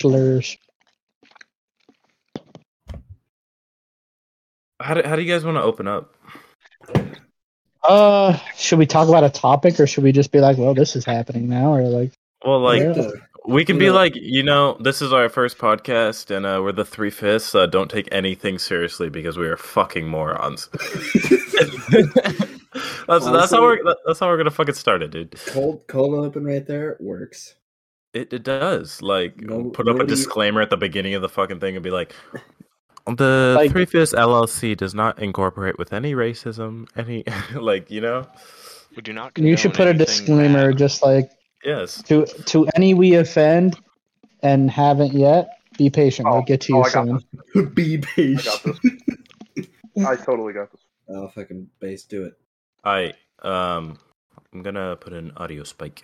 slurs. How do, how do you guys want to open up? Uh, should we talk about a topic or should we just be like, well, this is happening now, or like, Well, like Yeah. we can be know- like, you know, this is our first podcast, and uh, we're the Three Fifths. Uh, don't take anything seriously because we are fucking morons. that's that's how we're that's how we're gonna fucking start it, dude. Cold, cold open right there works. It it does. Like No- put up a nobody- disclaimer at the beginning of the fucking thing and be like the Like- Three Fifths LLC does not incorporate with any racism, any like, you know? We do not. you should put a disclaimer, bad. just like Yes. to to any we offend and haven't yet. Be patient. Oh, we'll get to oh, you I soon. Be I got patient. this. I totally got this. Oh, fucking base, do it. I um I'm gonna put an audio spike.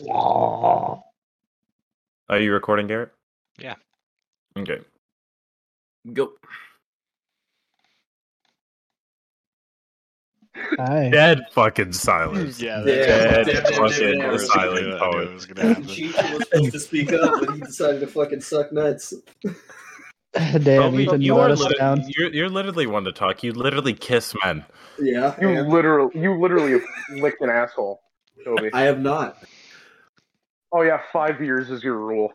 Are you recording, Garrett? Yeah. Okay. Go. Hi. Dead fucking silence. Yeah, Yeah, Dead damn, damn, fucking damn, damn. silent poet. It was gonna happen. Cheech was supposed to speak up, but he decided to fucking suck nuts. Damn, Toby, Ethan, you you are us lit- down. you're, you're literally one to talk. You literally kiss men. Yeah, You and literally, you literally licked an asshole, Toby. I have not. Oh yeah, five years is your rule.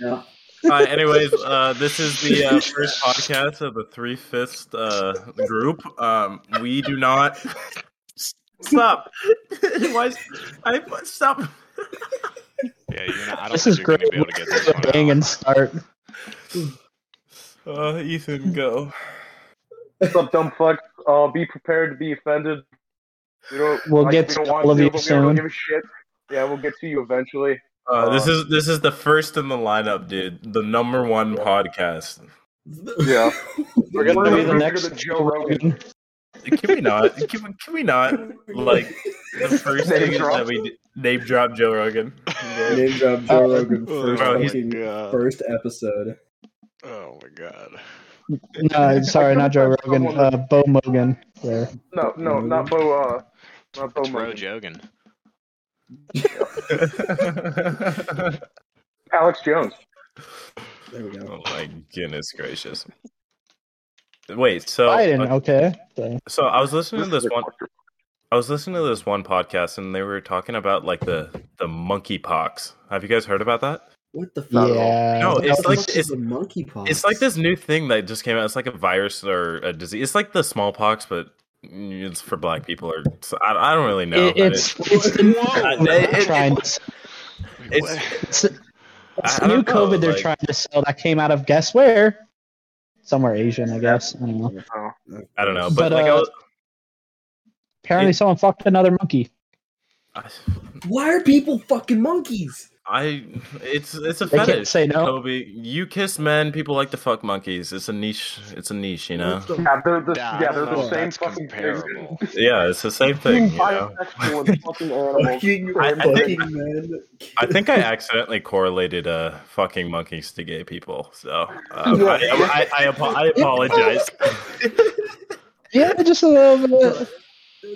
Yeah. Uh, anyways, uh, this is the uh, first podcast of the Three Fifths uh, group. Um, we do not stop. Why? is- I stop. Yeah, you're not. I don't This think is you're great. gonna be able to get this A one bang out. and start. Uh, Ethan, go. What's up, dumb fuck? Uh, be prepared to be offended. We don't. We'll like, get we to don't want all of you but we don't soon. give a shit. Yeah, we'll get to you eventually. Uh, this Uh, is this is the first in the lineup, dude. The number one podcast. Yeah. We're gonna We're be the next go to Joe Rogan. Can we not? Can we, can we not? Like the first Name thing drop. that we d- name drop Joe Rogan. Okay. Name drop Joe Rogan Oh, first, bro, fucking first episode. Oh my god. No, sorry, not Joe Rogan. Uh, Bo Mogan. There. No, no, not Bo. Uh, not Bo. It's Bro Mogan. Jogan. Alex Jones. There we go. oh my goodness gracious! Wait, so Biden. uh, Okay. So, so I was listening to This this is a one. I was listening to this one podcast, and they were talking about like the the monkey pox. Have you guys heard about that? What the fuck? Not at all. yeah. No, it's the like- fuck is it's- a monkeypox. It's like this new thing that just came out. It's like a virus or a disease. It's like the smallpox, but it's for black people. Or so I, I don't really know. It- but it's it's the new COVID it- they're trying to It's- It's, it's the new know, COVID they're like- trying to sell that came out of guess where? Somewhere Asian, I guess. I don't know. I don't know, but, But, like I uh, was, Apparently, It- someone fucked another monkey. I, Why are people fucking monkeys? I it's it's a They can't say no. Toby, you kiss men. People like to fuck monkeys. It's a niche. It's a niche, you know. Yeah, they're the, Nah, yeah, don't they're the if same fucking comparable. thing. Yeah, it's the same thing. You know? Fucking animals. I- I think- I think I accidentally correlated uh fucking monkeys to gay people. So um, Yeah. I, I, I, apo- I apologize. Yeah, just a little bit.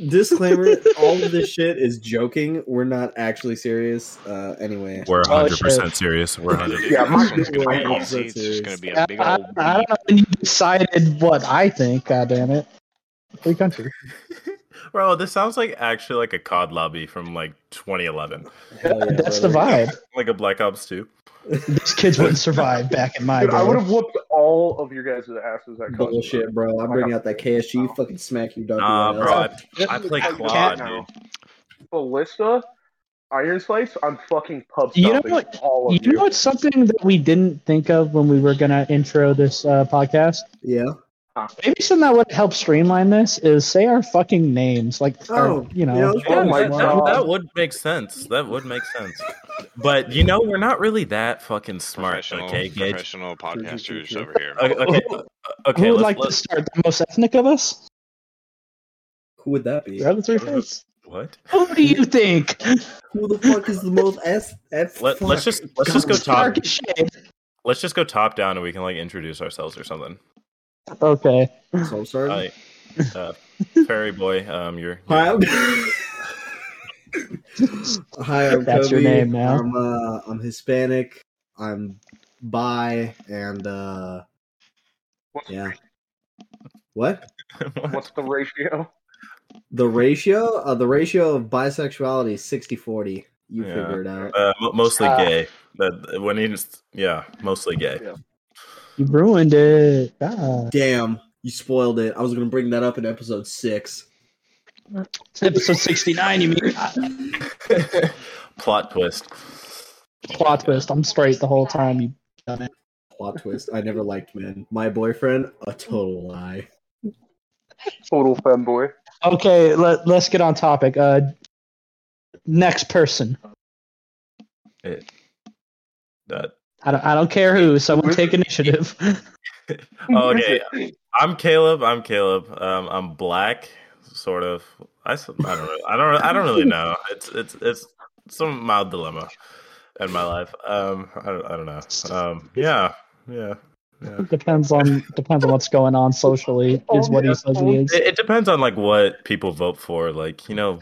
Disclaimer: All of this shit is joking. We're not actually serious. Uh, anyway, We're Oh, 100 percent serious. We're 100. Yeah, my It's gonna be. It's just gonna be I, a big I, old. I don't know when you decided what I think. God damn it, free country. Bro, this sounds like actually like a COD lobby from like 2011, Hell yeah, That's the vibe. like a Black Ops 2. These kids wouldn't survive back in my Dude, I would have whooped all of your guys' to the asses at COD. Bullshit, bro. I bring out that KSG, fucking smack your dog. Nah, bro, I, I play how you Claude, count dude. Ballista, Iron Slice, I'm fucking pub You know stomping what- all of You you. know what's something that we didn't think of when we were gonna intro this uh, podcast? Yeah. Maybe something that would help streamline this is say our fucking names, like Oh, you know. you know, Yeah, Oh my that, that- God. that would make sense. That would make sense. But you know, we're not really that fucking smart, Professional, okay, Gage? professional podcasters over here. Okay, okay, okay Who would let's, like to start? The most ethnic of us? Who would that be? The other three first. what? Who do you think? Who the fuck is the most S? F Let, let's just let's just go top. Dark as shit. Let's just go top down, and we can like introduce ourselves or something. Okay. So I'm sorry. Hi, uh, Fairy Boy. Um, you're, Hi, you're I'm- Hi, I'm That's your name now. I'm uh, I'm Hispanic. I'm bi, and uh, What's, yeah. What? what's the ratio? The ratio? Uh, the ratio of bisexuality is 60-40. You Yeah. figure it out. Uh, mostly Uh, gay. That when he's yeah, mostly gay. You ruined it. God. Damn, you spoiled it. I was gonna bring that up in episode six. Episode 69, you mean? Plot twist. Plot twist. I'm straight the whole time. You done it. Plot twist. I never liked men. My boyfriend, a total lie. Total femboy. Okay, let, let's get on topic. Uh, next person. It. That I don't, I don't care who. Someone take initiative. Oh, okay. I'm Caleb. I'm Caleb. Um, I'm black, sort of. I, I don't know. I don't. I don't really know. It's it's it's some mild dilemma in my life. Um, I don't, I don't know. Um, yeah, yeah. yeah. depends on depends on what's going on socially. Is what he says he is. It, it depends on like what people vote for. Like you know,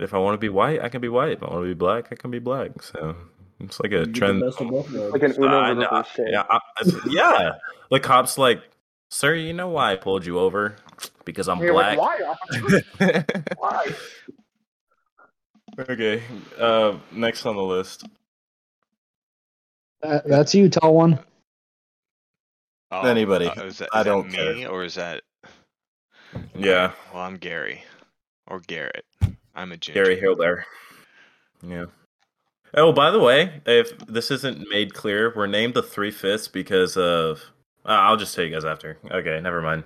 if I want to be white, I can be white. If I want to be black, I can be black. So it's like a You trend. best of both worlds. Like an Uno I know, reverse shit. Yeah, I, I- yeah. The cops like, sir, you know why I pulled you over? Because I'm You're black. like, why? Why? okay. Uh, next on the list. That, that's you, tall one. Oh, Anybody. uh, is that, I don't me care. or is that? Yeah, Well, I'm Gary or Garrett. I'm a ginger. Gary Hill there. Yeah. Oh, by the way, if this isn't made clear, we're named the Three Fifths because of. Uh, I'll just tell you guys after. Okay, never mind.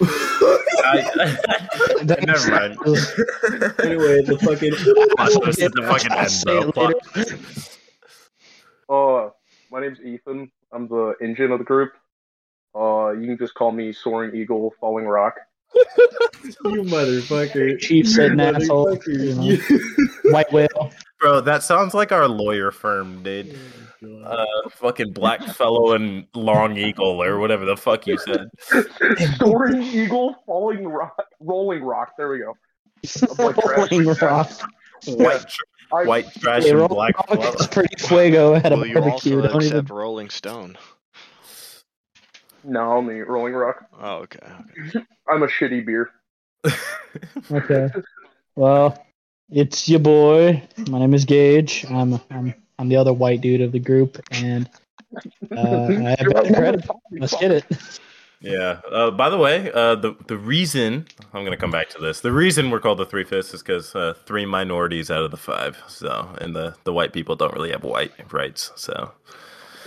I, never mind. anyway, the fucking. Watch this at the fucking end, say bro. it Uh, my name's Ethan. I'm the engine of the group. Uh, you can just call me Soaring Eagle, Falling Rock. you motherfucker. Chief said You asshole. You know. White whale. Bro, that sounds like our lawyer firm, dude. Uh, fucking black fellow and long eagle or whatever the fuck you said. Soaring Eagle, Falling Rock, Rolling Rock. There we go. Rolling rock. White, tr- I, white trash and black rock fellow. is pretty fuego at a Will you barbecue. also Don't even Rolling Stone? No, only Rolling Rock. Oh, okay. okay. I'm a shitty beer. Okay. Well, it's your boy. My name is Gage. I'm I'm I'm the other white dude of the group, and uh, I have bad credit. Let's get it. Yeah. Uh, by the way, uh, the the reason I'm gonna come back to this. The reason we're called the three fifths is because uh, three minorities out of the five. So, and the the white people don't really have white rights. So,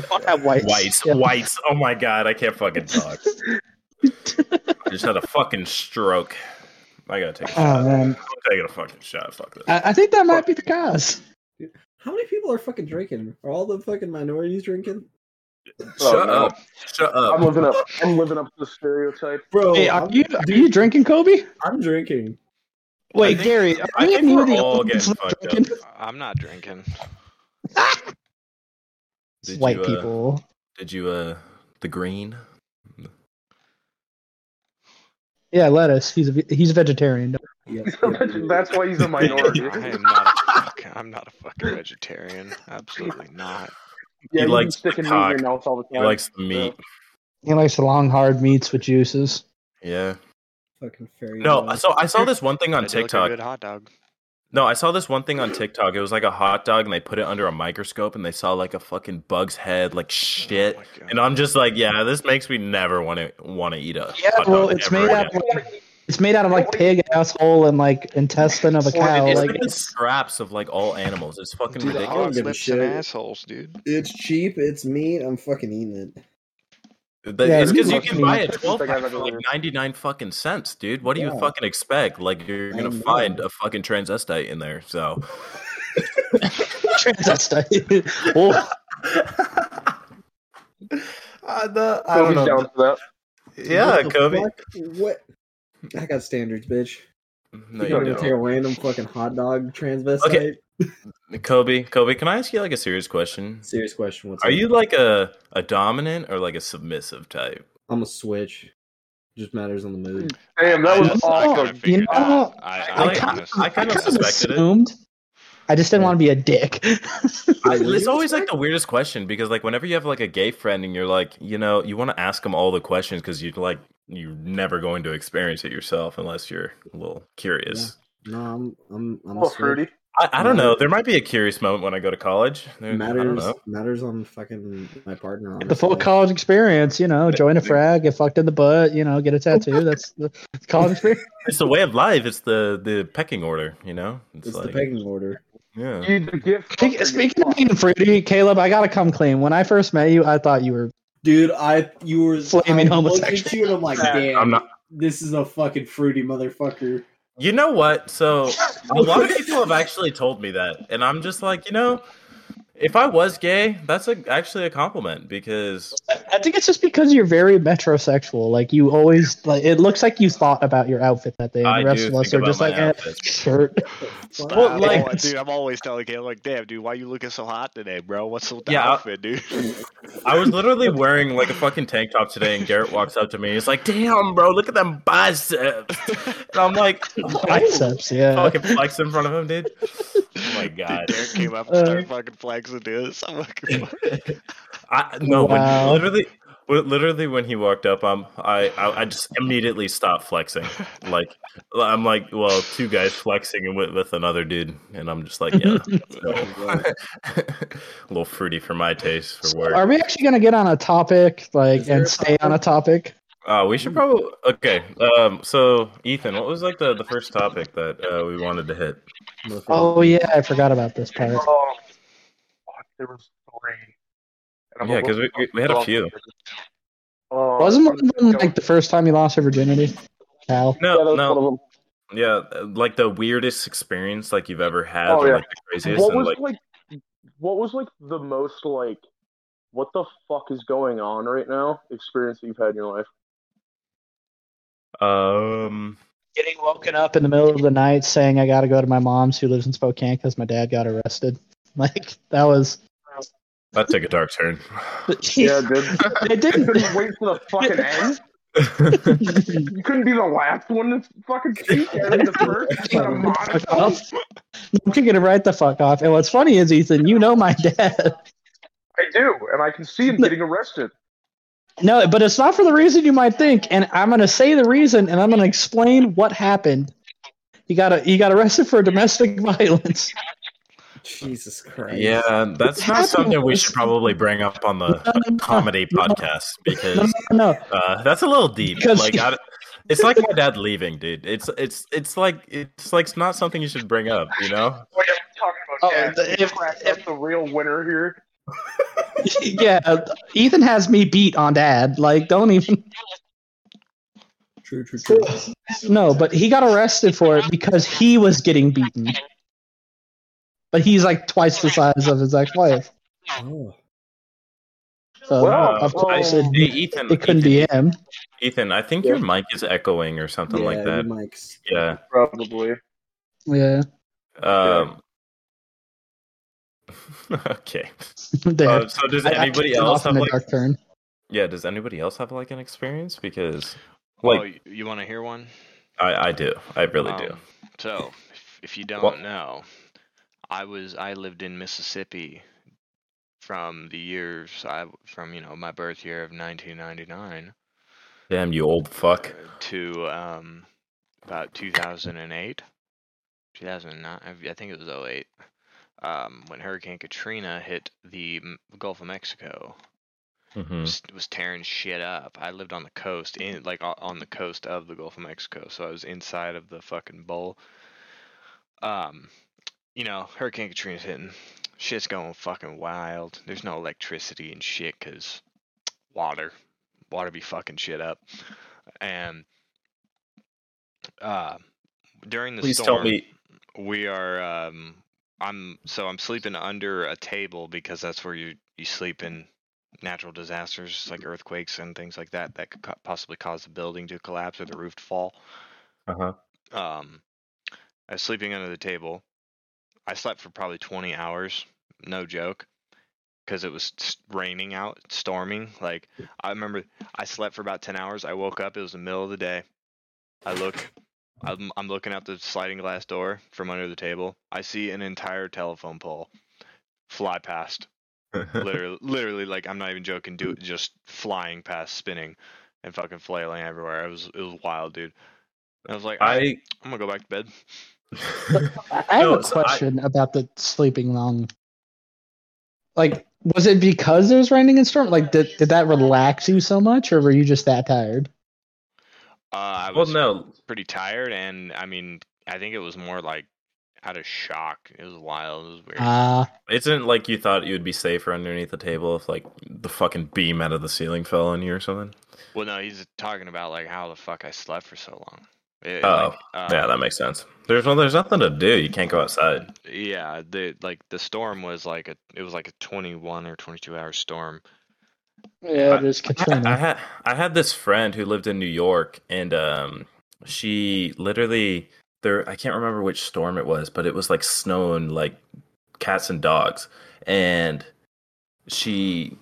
whites. whites, Yeah. whites. Oh my god, I can't fucking talk. I just had a fucking stroke. I gotta take a Oh shot. man, I'm taking a fucking shot. Fuck this. I, I think that might be the cause. How many people are fucking drinking? Are all the fucking minorities drinking? Oh, Shut no. up. Shut up! I'm up. living up. I'm living up to the stereotype. Bro, Hey, are I'm, you are you drinking, Kobe? I'm drinking. Wait, think- Gary, are I you think we're the all getting up. I'm not drinking. Did White you, uh, people. Did you uh the green? Yeah, lettuce. He's a he's a vegetarian. Yes. That's why he's a minority. I am not a fuck, I'm not a fucking vegetarian. Absolutely not. Yeah, He you likes sticking the meat in your mouth all the He likes the meat. He likes long hard meats with juices. Yeah. fucking fairy. No, tale. so I saw this one thing on I do like a TikTok. good hot dog. No, I saw this one thing on TikTok. It was like a hot dog, and they put it under a microscope, and they saw like a fucking bug's head, like oh shit. Oh and I'm just like, yeah, this makes me never want to want to eat a Yeah, hot well, it's ever made out of like, it's made out of like pig asshole and like intestine of a cow. It's Like like the it's, scraps of like all animals. It's fucking Dude, I don't ridiculous. give a shit. assholes, dude. it's cheap. It's meat. I'm fucking eating it. That- Yeah, it's because you can buy a 12 pack for like 99 fucking cents, dude. What do you fucking expect? Like you're gonna find a fucking transvestite in there. So transvestite. oh, Uh, the- I don't know. down for that. Yeah, What Kobe. What? I got standards, bitch. No, you you gonna don't. take a random fucking hot dog transvestite? Okay. Kobe, Kobe, can I ask you like a serious question? Serious question. What's Are you like a a dominant or like a submissive type? I'm a switch. Just matters on the mood. Damn, that was I awesome. You know, that. I, I I, kind honestly- I kind of kind of it. assumed. I just didn't want to be a dick. It's always like the weirdest question because like whenever you have like a gay friend and you're like you know you want to ask them all the questions because you like you're never going to experience it yourself unless you're a little curious. No, I'm I'm I'm A a little fruity. I, I don't know. There might be a curious moment when I go to college. There- I don't Matters know. matters on fucking my partner. the full college experience, you know, join a frag, get fucked in the butt, you know, get a tattoo. That's the college experience. It's the way of life. It's the the pecking order. You know. It's the pecking order. Yeah. You either get fucked or Speak- get Speaking of being fruity, Caleb, I gotta come clean. When I first met you, I thought you were Dude, I you were Flaming I looked homosexual. you and I'm like, damn, I'm not. this is a fucking fruity motherfucker. You know what? So a lot of people have actually told me that, and I'm just like, you know, if I was gay, that's a, actually a compliment because I think it's just because you're very metrosexual. Like you always like it looks like you thought about your outfit that day. And I the rest do of us think are about just my like eh, outfits. shirt. Well, I'm like- always- dude, I'm always telling him like, damn, dude, why you looking so hot today, bro? What's with the Yeah, outfit, dude? I was literally wearing like a fucking tank top today, and Garrett walks up to me. He's like, "Damn, bro, look at them biceps," and I'm like, Biceps, yeah. fucking flex in front of him, dude. Oh my god. Dude, Derek came up and Uh, started fucking flexing, dude. It's so fucking funny. I no, Wow. when, literally, literally when he walked up, um, I, I I just immediately stopped flexing. Like I'm like, well, two guys flexing and with, with another dude, and I'm just like, yeah, a little fruity for my taste for work. Are we actually gonna get on a topic, like, and a stay on a topic? Uh, we should probably okay. Um, so Ethan, what was like the, the first topic that uh, we wanted to hit? Oh yeah, I forgot about this part. Fuck, there was three. Yeah, because we- we- we had a few. Uh, Wasn't one of them like the first time you lost your virginity? Cal. No, yeah, no, one of them. yeah, uh, like the weirdest experience like you've ever had, Oh, or yeah. like the craziest, What and was like like, what was like the most like, what the fuck is going on right now? Experience that you've had in your life. um, Getting woken up in the middle of the night saying I gotta go to my mom's who lives in Spokane because my dad got arrested. Like that was. that took a dark turn. Yeah, dude. It You didn't. couldn't wait for the fucking end. You couldn't be the last one to fucking speak. You had to the first. You had a Fuck monotone. off. I'm kicking it right the fuck off. And what's funny is, Ethan, you know my dad. I do, and I can see him getting arrested. No, but it's not for the reason you might think. And I'm gonna say the reason, and I'm gonna explain what happened. He got a, he got arrested for domestic violence. Jesus Christ. yeah, that's not something we should probably bring up on the No, no, no, comedy no. podcast No, because no, no. uh, that's a little deep. Because- like, I, it's like my dad leaving, dude. It's it's it's like it's like not something you should bring up, you know? Oh, yeah, we're talking about dad. the- if- That's the real winner here. yeah, Ethan has me beat on dad. Like, don't even. True, true, true. No, but he got arrested for it because he was getting beaten. But he's like twice the size of his ex-wife. Oh. So Well, of course well, Hey, it, Ethan, it couldn't Ethan, be him. Ethan, I think Yeah. your mic is echoing or something yeah, like that. your mics. Yeah. Probably. Yeah. Um. okay. There. Uh, so does I- I anybody kicked else have in a like? dark turn? Yeah. Does anybody else have like an experience? Because oh, like you, you want to hear one? I I do. I really do. Um, So, if, if you don't Well- know, I was I lived in Mississippi from the years I from you know my birth year of 1999 Damn you old fuck. to um about 2008 2009 I I think it was 08 um when Hurricane Katrina hit the Gulf of Mexico hmm was, was tearing shit up. I lived on the coast, in like on the coast of the Gulf of Mexico, so I was inside of the fucking bowl. Um, you know, Hurricane Katrina's hitting, shit's going fucking wild. There's no electricity and shit because water, water be fucking shit up, and uh, during the Please storm, tell me. we are um i'm so i'm sleeping under a table because that's where you you sleep in natural disasters like earthquakes and things like that that could co- possibly cause the building to collapse or the roof to fall Uh huh. um i was sleeping under the table i slept for probably 20 hours no joke because it was raining out, storming. Like I remember, I slept for about ten hours. I woke up. It was the middle of the day. I look. I'm, I'm looking out the sliding glass door from under the table. I see an entire telephone pole fly past. literally, literally, like I'm not even joking. Do just flying past, spinning, and fucking flailing everywhere. It was it was wild, dude. I was like, I, I I'm gonna go back to bed. I I have No, a so I- question about the sleeping long. Like, was it because it was raining and storm? Like, did, did that relax you so much, or were you just that tired? Uh, I well, was no, pretty tired, and I mean, I think it was more like out of shock. It was wild. It was weird. Ah, isn't like you thought you would be safer underneath the table if like the fucking beam out of the ceiling fell on you or something. well, no, he's talking about like how the fuck I slept for so long. It- Oh, like, yeah, um, that makes sense. There's well, there's nothing to do. You can't go outside. Yeah, the like the storm was like a it was like a 21 or 22 hour storm. yeah, I- there's I, I had I had this friend who lived in New York, and um, she literally there. I can't remember which storm it was, but it was like snowing like cats and dogs, and she.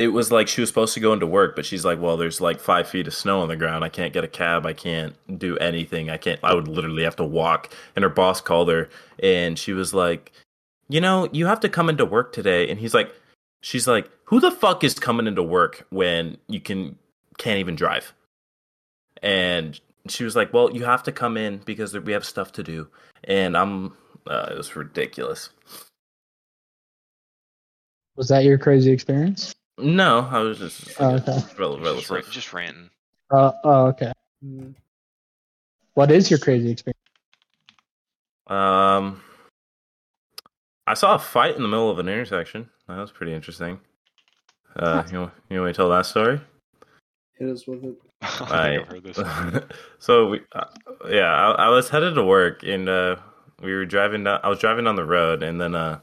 It was like she was supposed to go into work, but she's like, "Well, there's like five feet of snow on the ground. I can't get a cab. I can't do anything. I can't. I would literally have to walk." And her boss called her, and she was like, "You know, you have to come into work today." And he's like, she's like, "Who the fuck is coming into work when you can can't even drive?" And she was like, "Well, you have to come in because we have stuff to do." And I'm, uh, it was ridiculous. Was that your crazy experience? No, I was just Oh, okay. rel- Just, ra- just ranting. Uh, oh, okay. What is your crazy experience? Um, I saw a fight in the middle of an intersection. That was pretty interesting. Uh, you want, you want me to tell that story? Hit us with it. I think I- heard this. so we, uh, yeah, I, I was headed to work and uh, we were driving down. I was driving down the road and then uh,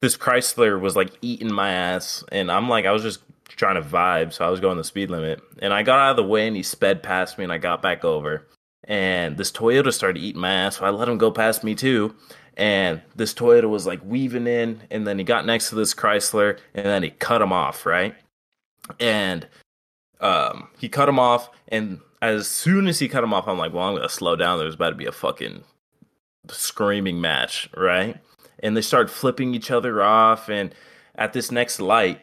this Chrysler was like eating my ass, and I'm like, I was just trying to vibe, so I was going the speed limit, and I got out of the way and he sped past me, and I got back over, and this Toyota started eating my ass, so I let him go past me too. And this Toyota was like weaving in, and then he got next to this Chrysler, and then he cut him off, right? And um, he cut him off, and as soon as he cut him off, I'm like, well, I'm gonna slow down. There's about to be a fucking screaming match, right? And they start flipping each other off, and at this next light,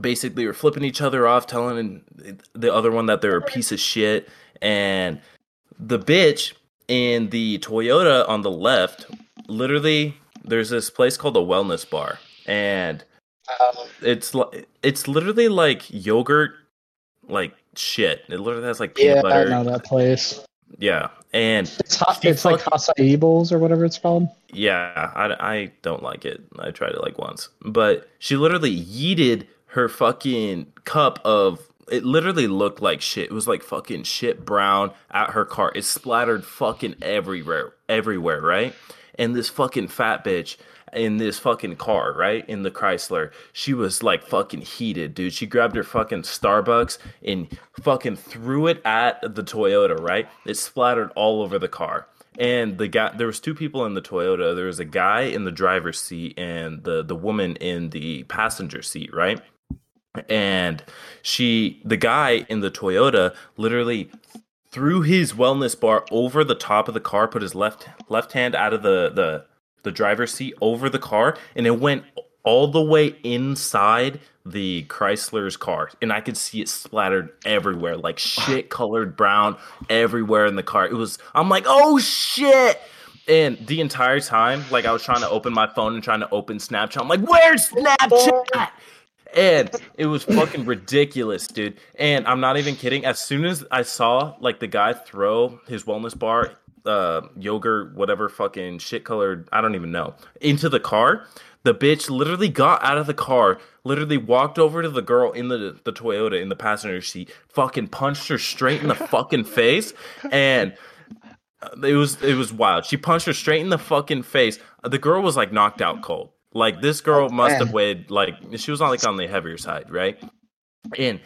basically we're flipping each other off, telling the other one that they're a piece of shit, and the bitch in the Toyota on the left, literally, there's this place called the Wellness Bar, and Um, it's it's literally like yogurt, like shit. It literally has like peanut butter. yeah, I know that place. Yeah, and It's hot, it's like acai bowls or whatever it's called. yeah, I, I don't like it. I tried it like once, but she literally yeeted her fucking cup of. It literally looked like shit. It was like fucking shit brown at her car. It splattered fucking everywhere, everywhere, right? And this fucking fat bitch in this fucking car, right? In the Chrysler. She was like fucking heated, dude. She grabbed her fucking Starbucks and fucking threw it at the Toyota, right? It splattered all over the car. And the guy there was two people in the Toyota. There was a guy in the driver's seat and the the woman in the passenger seat, right? And she the guy in the Toyota literally threw his wellness bar over the top of the car, put his left left hand out of the the the driver's seat over the car, and it went all the way inside the Chrysler's car, and I could see it splattered everywhere, like shit colored brown everywhere in the car. It was, I'm like, oh shit. And the entire time, like I was trying to open my phone and trying to open Snapchat. I'm like, where's Snapchat? And it was fucking ridiculous, dude. And I'm not even kidding. As soon as I saw like the guy throw his wellness bar, uh, yogurt, whatever fucking shit colored, I don't even know, into the car, the bitch literally got out of the car, literally walked over to the girl in the the Toyota in the passenger seat, fucking punched her straight in the fucking face, and it was it was wild. She punched her straight in the fucking face. The girl was like knocked out cold. Like this girl must have weighed like she was on like on the heavier side, right? And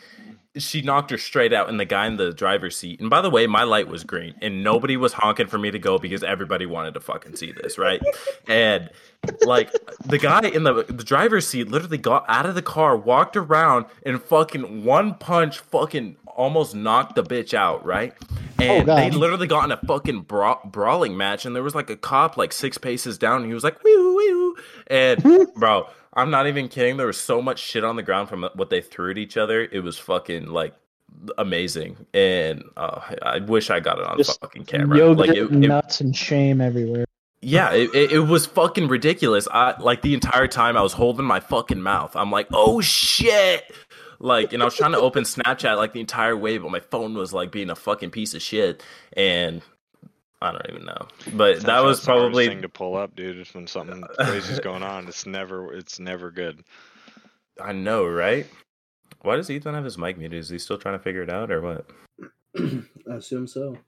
she knocked her straight out, and the guy in the driver's seat. And by the way, my light was green, and nobody was honking for me to go because everybody wanted to fucking see this, right? And like the guy in the the driver's seat literally got out of the car, walked around, and fucking one punch, fucking almost knocked the bitch out, right? Oh, and God. they literally got in a fucking bra- brawling match, and there was like a cop like six paces down, and he was like, "Wee wee," and bro. I'm not even kidding. There was so much shit on the ground from what they threw at each other. It was fucking like amazing, and uh, I wish I got it on Just fucking camera. Yogurt, Like it, it- nuts, and shame everywhere. yeah, it, it, it was fucking ridiculous. I like the entire time I was holding my fucking mouth. I'm like, oh shit. Like, and I was trying to open Snapchat like the entire way, but my phone was like being a fucking piece of shit. And I don't even know. But that was Snapchat's the hardest probably thing to pull up, dude. It's when something crazy's going on. It's never it's never good. I know, right? Why does Ethan have his mic muted? Is he still trying to figure it out or what? I assume so.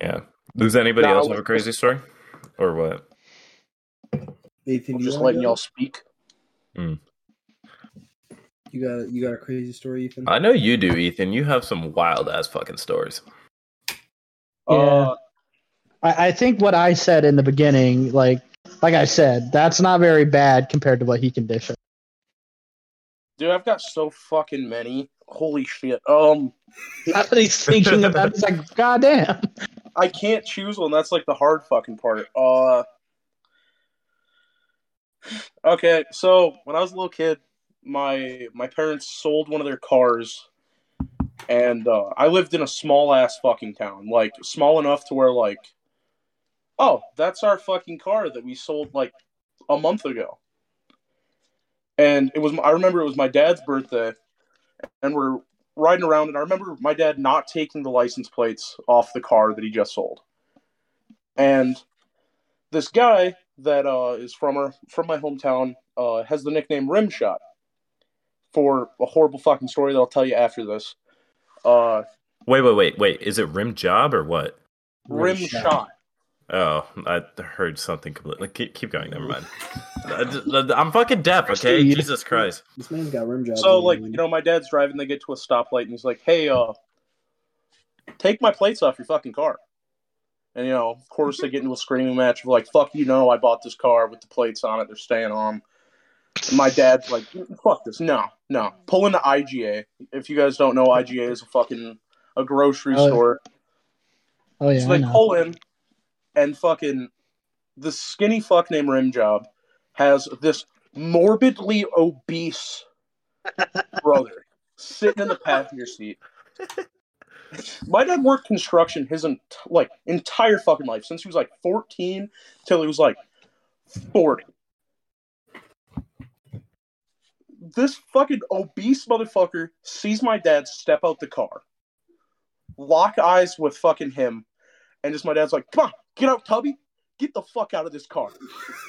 Yeah. Does anybody No, else have a crazy story? Or what? Ethan, you just wanna letting y'all speak. Hmm. You got you got a crazy story, Ethan? I know you do, Ethan. You have some wild ass fucking stories. Yeah. Uh, I, I think what I said in the beginning, like like I said, that's not very bad compared to what he can dish. dude, I've got so fucking many. Holy shit. Um, he's thinking about. It's like, goddamn. I can't choose one. That's like the hard fucking part. Uh, okay, so when I was a little kid, my my parents sold one of their cars, and uh, I lived in a small ass fucking town, like small enough to where like, oh, that's our fucking car that we sold like a month ago. And it was I remember it was my dad's birthday, and we're riding around, and I remember my dad not taking the license plates off the car that he just sold. And this guy that uh, is from our from my hometown uh, has the nickname Rimshot for a horrible fucking story that I'll tell you after this. Uh, Wait, wait, wait, wait. Is it rim job or what? Rimshot. Oh, I heard something completely. Keep, keep going. Never mind. I- I'm fucking deaf. Okay, Proceed. Jesus Christ. This man's got rim jobs. So like you know, my dad's driving. They get to a stoplight, and he's like, "Hey, uh, take my plates off your fucking car." And you know, of course, they get into a screaming match of like, "Fuck you, know, I bought this car with the plates on it. They're staying on." And my dad's like, "Fuck this, no, no." Pull into IGA. If you guys don't know, IGA is a fucking a grocery Oh, store. Oh yeah, so I they pull in, and fucking the skinny fuck named Rim Job has this morbidly obese brother sitting in the passenger seat. My dad worked construction his ent- like entire fucking life since he was like 14 till he was like 40. This fucking obese motherfucker sees my dad step out the car, lock eyes with fucking him, and just my dad's like, "Come on, get out, Tubby, get the fuck out of this car,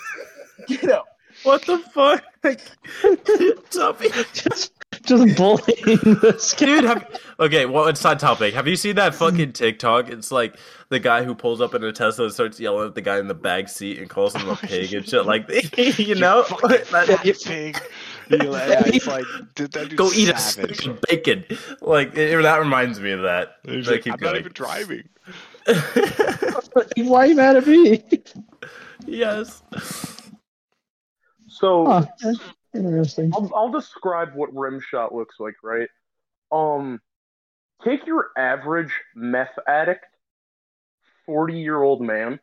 get out." What the fuck? Tubby? just, just bullying this kid. Dude, have, okay, well, it's side topic. Have you seen that fucking TikTok? It's like the guy who pulls up in a Tesla and starts yelling at the guy in the back seat and calls him a pig and shit like you know? fucking That- fat pig. You yeah, it's like dude, that go eat a savage. stick of bacon. Like it, that reminds me of that. He's like, keep I'm not even driving. Why are you mad at me? yes. So Huh, interesting. I'll, I'll describe what rim shot looks like, right? Um, take your average meth addict, forty-year-old man,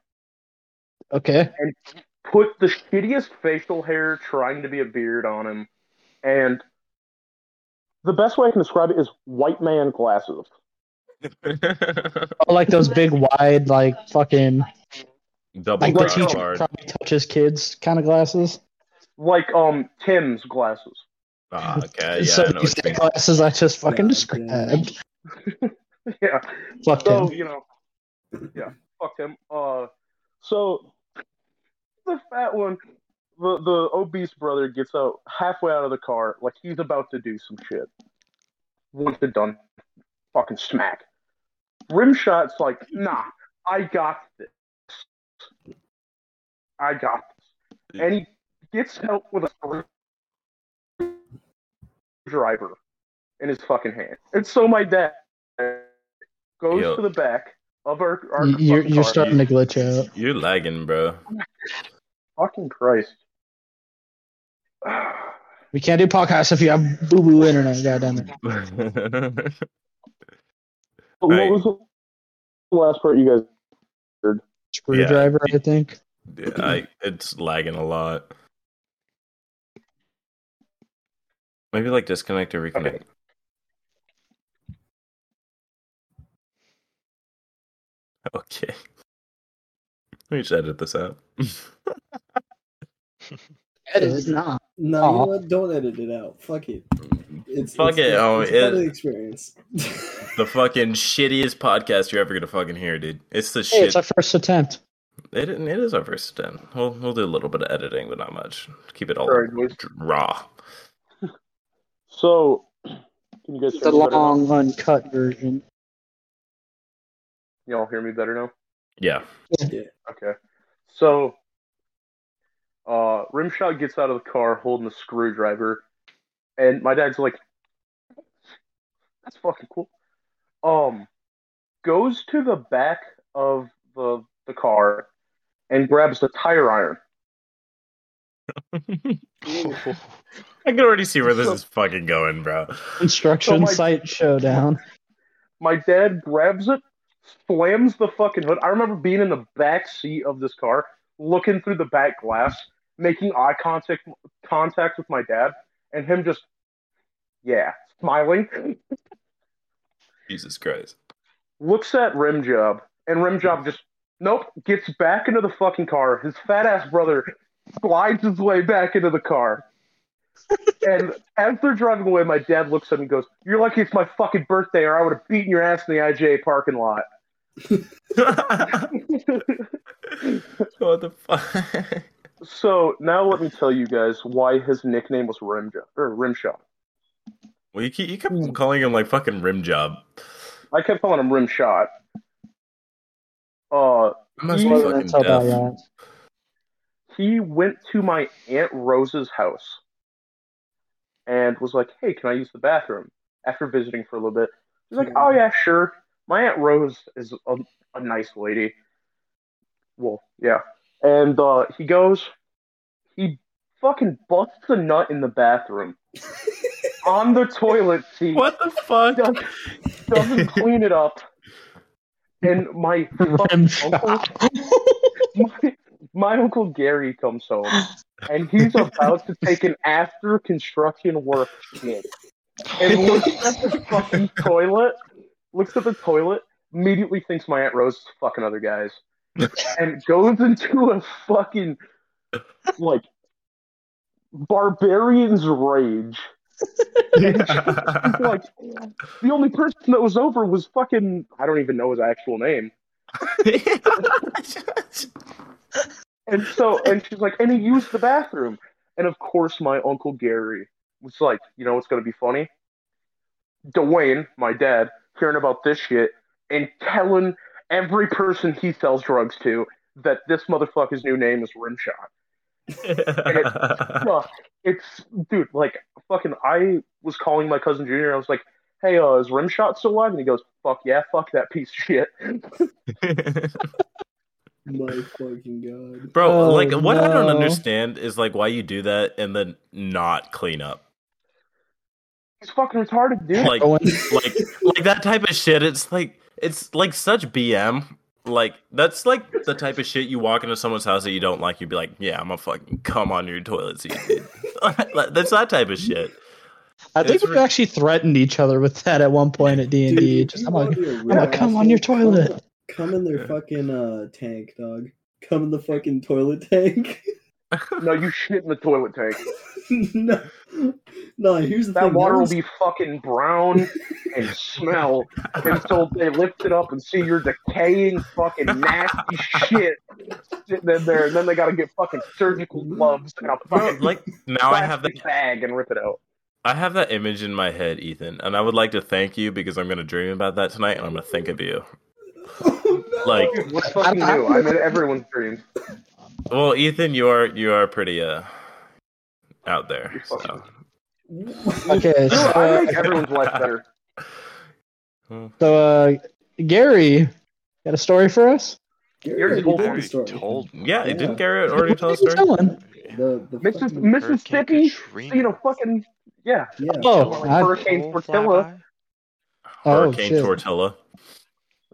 Okay. And put the shittiest facial hair trying to be a beard on him, and the best way I can describe it is white man glasses. Oh, like those big, wide, like fucking, Double like the teacher guard. probably touches kids kind of glasses. Like um Tim's glasses. Ah, okay, yeah, so I these what glasses I just fucking Yeah, described. Yeah. Fuck So him. you know, yeah, fuck him. Uh, so the fat one, the the obese brother gets out halfway out of the car, like he's about to do some shit. Once it done, fucking smack. Rimshot's like, nah, I got this. I got this, and he gets help with a driver in his fucking hand. And so my dad goes Yo. to the back of our. our Y- You're fucking you're starting to glitch out. You're lagging, bro. Fucking Christ. We can't do podcasts if you have boo boo internet. Goddamn it. What was the last part you guys? Screwdriver, I think. Yeah, I, it's lagging a lot. Maybe like disconnect or reconnect. Okay. Okay. Let me just edit this out. It is not. No, you know what? Don't edit it out. Fuck it. It's Fuck it's it, the- oh, it's it- the experience. the fucking shittiest podcast you're ever gonna fucking hear, dude. It's the Hey, shit. it's our first attempt. It, it is our first attempt. We'll we'll do a little bit of editing, but not much. Keep it all raw. So, can you guys The hear me now? long uncut version. Y'all hear me better now? Yeah. Yeah. Okay. So, uh, Rimshot gets out of the car holding a screwdriver, and my dad's like, "That's fucking cool." Um, goes to the back of the the car and grabs the tire iron. I can already see where this is fucking going, bro. Construction So my- site showdown. My dad grabs it, slams the fucking hood. I remember being in the back seat of this car, looking through the back glass, making eye contact contact with my dad, and him just, yeah, smiling. Jesus Christ. Looks at Rim Job, and Rim Job just, nope, gets back into the fucking car. His fat ass brother slides his way back into the car. and as they're driving away, my dad looks at me and goes, You're lucky it's my fucking birthday, or I would have beaten your ass in the IGA parking lot. what the fuck? So now let me tell you guys why his nickname was Rimjo or Rimshot. Well, you keep you kept calling him like fucking rim job. I kept calling him Rimshot. Uh, I must He- be Well, fucking that's about deaf. he went to my aunt Rose's house and was like, "Hey, can I use the bathroom?" After visiting for a little bit, he's like, "Oh yeah, sure." My aunt Rose is a, a nice lady. Well, yeah, and uh, he goes, he fucking busts a nut in the bathroom. On the toilet seat. What the fuck? Doesn't, doesn't clean it up, and my fucking uncle my, my uncle Gary comes home and he's about to take an after construction work shit and looks at the fucking toilet, looks at the toilet, immediately thinks my Aunt Rose is fucking other guys, and goes into a fucking like barbarian's rage. Like, the only person that was over was fucking I don't even know his actual name. And so, and she's like, and he used the bathroom. And of course, my uncle Gary was like, you know what's going to be funny? Dwayne, my dad, hearing about this shit and telling every person he sells drugs to that this motherfucker's new name is Rimshot. Fuck. It's, dude, like, fucking, I was calling my cousin Junior. I was like, hey, uh, is Rimshot still alive? And he goes, fuck yeah, fuck that piece of shit. My fucking god. Bro, Oh, like what I don't understand is like why you do that and then not clean up. He's fucking retarded, dude. Like Owen. like like that type of shit it's like it's like such bm like that's like the type of shit you walk into someone's house that you don't like you'd be like yeah i'm gonna fucking come on your toilet seat dude. That's that type of shit I think It's we re- actually threatened each other with that at one point at D and D. Dude, Just you I'm like, be a I'm real come on your asshole? toilet. Come in their fucking uh tank, dog. Come in the fucking toilet tank. no, you shit in the toilet tank. no, no. Here's the That thing. water will was- be fucking brown and smell until they lift it up and see your decaying fucking nasty shit sitting in there, and then they gotta get fucking surgical gloves and a fucking like now i have that plastic bag and rip it out. i have that image in my head ethan and i would like to thank you because i'm gonna dream about that tonight and i'm gonna think of you Oh, no. like what's fucking new? I'm in everyone's dreams. well ethan you are you are pretty uh out there so Okay, so, I uh, make everyone's life better. so uh, Gary, got a story for us? Gary already told told the story. told me. Yeah, Yeah. didn't Garrett already tell a What are you story? telling? The, the Missis- Mississippi, Katrina. you know, fucking yeah. yeah. Oh, Like I- Hurricane Coal Tortilla. flyby? oh Hurricane shit. Tortilla.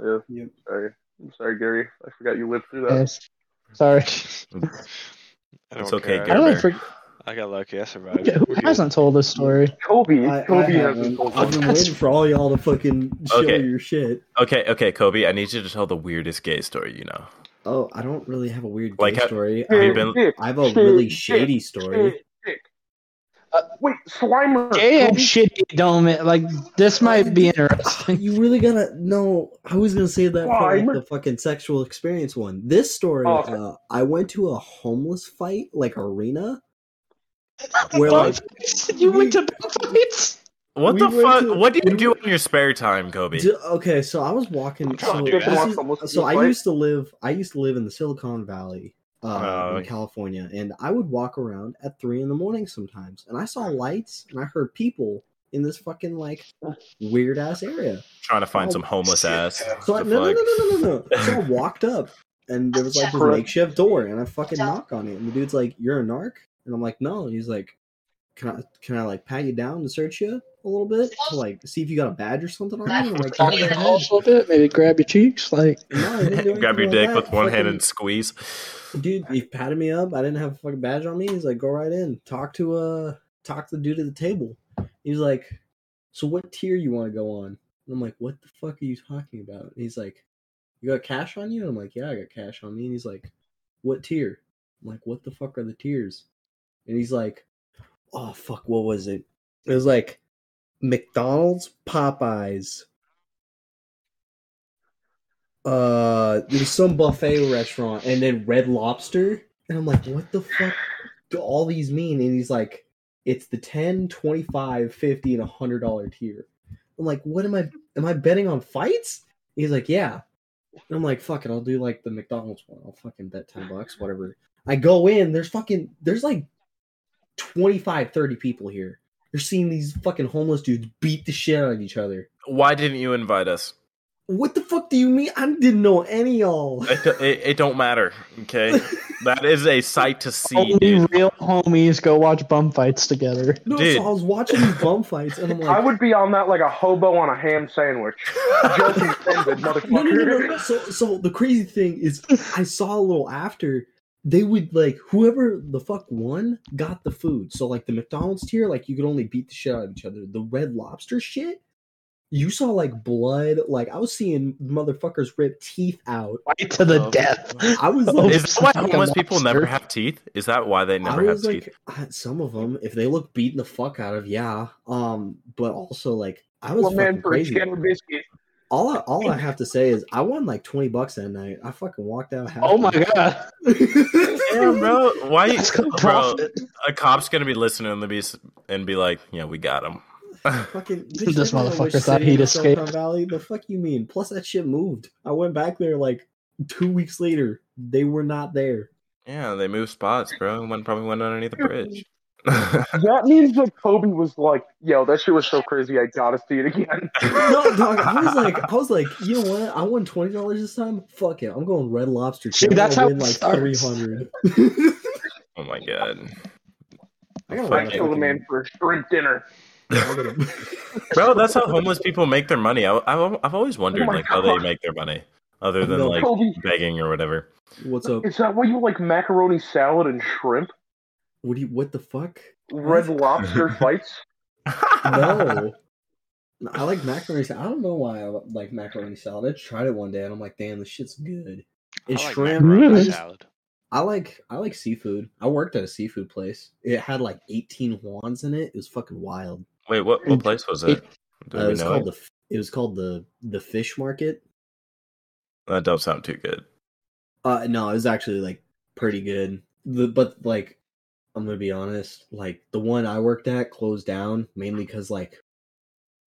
Yeah, Yep. sorry, I'm sorry, Gary. I forgot you lived through that. Yes. Sorry. It's okay, care. I don't Bear. for, I got lucky. I survived. who We're good. hasn't told this story? Kobe, I, I Kobe haven't. hasn't told I've been waiting for all y'all to fucking show Okay. your shit. Okay, okay, Kobe, I need you to tell the weirdest gay story you know. Oh, I don't really have a weird Like, gay ha- story. have you I- been- I have a really shady story. dick, dick. Uh, wait, Slimer. Gay and Kobe? shitty don't ma- like this might be interesting. You really gotta no. I was gonna say that for like, the fucking sexual experience one. This story, Oh, okay. uh, I went to a homeless fight like arena where like you went to fights? What We the fuck? to- what do you do went- in your spare time, Kobe? D- okay, so I was walking. I'm So, to do that. is- so I used to live. I used to live in the Silicon Valley, uh, Oh, in. California, and I would walk around at three in the morning sometimes, and I saw lights and I heard people in this fucking like weird ass area. Trying to find Oh, some homeless shit. ass. So I, no, no, no, no, no, no, no. So I walked up, and there was like this makeshift door, and I fucking knock on it, and the dude's like, "You're a narc," and I'm like, "No," and he's like, "Can I, can I like pat you down and search you a little bit to like see if you got a badge or something on you?" And like, Grab "Yeah, your go ahead." balls a little bit, maybe grab your cheeks, like. No, I Grab your dick like with that. one hand and squeeze. dude he patted me up. I didn't have a fucking badge on me. He's like go right in. Talk to uh talk to the dude at the table. He's like so what tier you want to go on? And i'm like what the fuck are you talking about? And he's like you got cash on you? And i'm like yeah i got cash on me. And he's like what tier? I'm like what the fuck are the tiers and he's like oh fuck what was it? It was like mcdonald's popeyes. Uh there was some buffet restaurant and then red lobster. And i'm like what the fuck do all these mean? And he's like it's the 10 25 50 and 100 dollar tier. I'm like what am i am i betting on fights? He's like yeah. And i'm like fuck it i'll do like the mcdonald's one. I'll fucking bet 10 bucks whatever. I go in there's fucking there's like 25 30 people here you're seeing these fucking homeless dudes beat the shit out of each other Why didn't you invite us? what the fuck do you mean i didn't know any of y'all It, it, it don't matter. Okay, that is a sight to see. only dude. real homies go watch bum fights together. No, Dude. so I was watching these bum fights, and I'm like, I would be on that like a hobo on a ham sandwich. Joke intended, no, no, no, no, no. So, so the crazy thing is, I saw a little after they would like whoever the fuck won got the food. So like the McDonald's tier, like you could only beat the shit out of each other. The Red Lobster shit, you saw like blood. Like I was seeing motherfuckers rip teeth out. Fight to the Oh. death. I was like, Is that why homeless people never have teeth? Is that why they never have was teeth? like, uh, some of them, if they look beaten the fuck out of, yeah. Um, but also like I was One man fucking for crazy. cheddar biscuit. All I, all I have to say is I won like twenty bucks that night. I fucking walked out. Happy. Oh my god, Damn, bro. Why, that's good bro? profit. A cop's gonna be listening and be and be like, "Yeah, we got him." fucking This bitch, I motherfucker which thought he'd in Silicon escape. Valley. The fuck you mean? Plus that shit moved. I went back there like two weeks later. They were not there. yeah, they moved spots, bro. One probably went underneath the bridge. That means that Kobe was like, "Yo, that shit was so crazy. I gotta see it again." No, dog. I was like, I was like, you know what? I won twenty dollars this time. Fuck it. I'm going Red Lobster. See, I'm that's how win like starts. three hundred. oh my god, I gotta I win killed a man for a shrimp dinner. bro. That's how homeless people make their money. I, I, I've always wondered Oh my like how they make their money, other than No. like Kobe, begging or whatever. What's up? is that why you like macaroni salad and shrimp? What do you? What the fuck? Red lobster fights? No. No, I like macaroni salad. I don't know why I like macaroni salad. I tried it one day and I'm like, damn, this shit's good. I And like shrimp. macaroni I, salad. I like I like seafood. I worked at a seafood place. It had like 18 wands in it. It was fucking wild. Wait, what? What place was it? Do Uh, it was know called it? the it was called the the fish market. That don't sound too good. Uh no, it was actually like pretty good. The but like I'm gonna be honest, like the one I worked at closed down mainly because like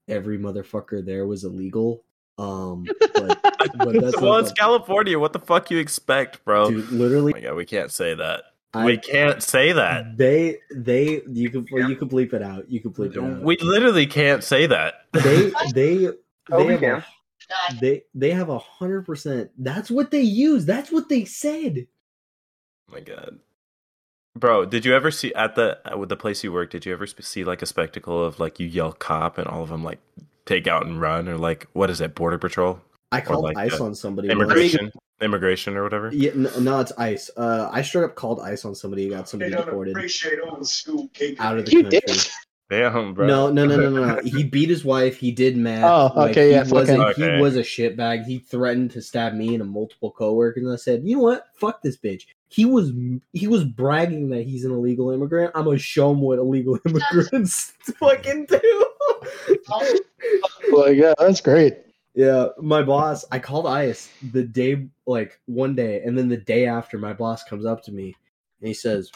every motherfucker there was illegal. Um, but, but that's well, it's California. What the fuck you expect, bro? dude, literally Oh my we can't say that. I- we can't say that. They they you could well, you could bleep it out. You could bleep it out. We literally can't say that. they they Oh, they we have a, they they have a hundred percent. That's what they use. That's what they said. Oh my god, bro! Did you ever see at the with the place you work? Did you ever see like a spectacle of like you yell cop and all of them like take out and run or like what is it? Border patrol, I called like, ice uh, on somebody. once. immigration, immigration or whatever. Yeah, no, no, it's ice. Uh, I straight up called ice on somebody. Got somebody deported out of the You country. did? Damn, bro. No, no, no, no, no, no. He beat his wife. He did math. Oh, okay, he yeah, Was a, fucking- He was a shitbag. He threatened to stab me and a multiple coworkers. And I said, you know what? Fuck this bitch. He was he was bragging that he's an illegal immigrant. I'm gonna show him what illegal immigrants fucking do. Well, yeah, that's great. Yeah, my boss, I called ICE the day, like one day, and then the day after, my boss comes up to me and he says,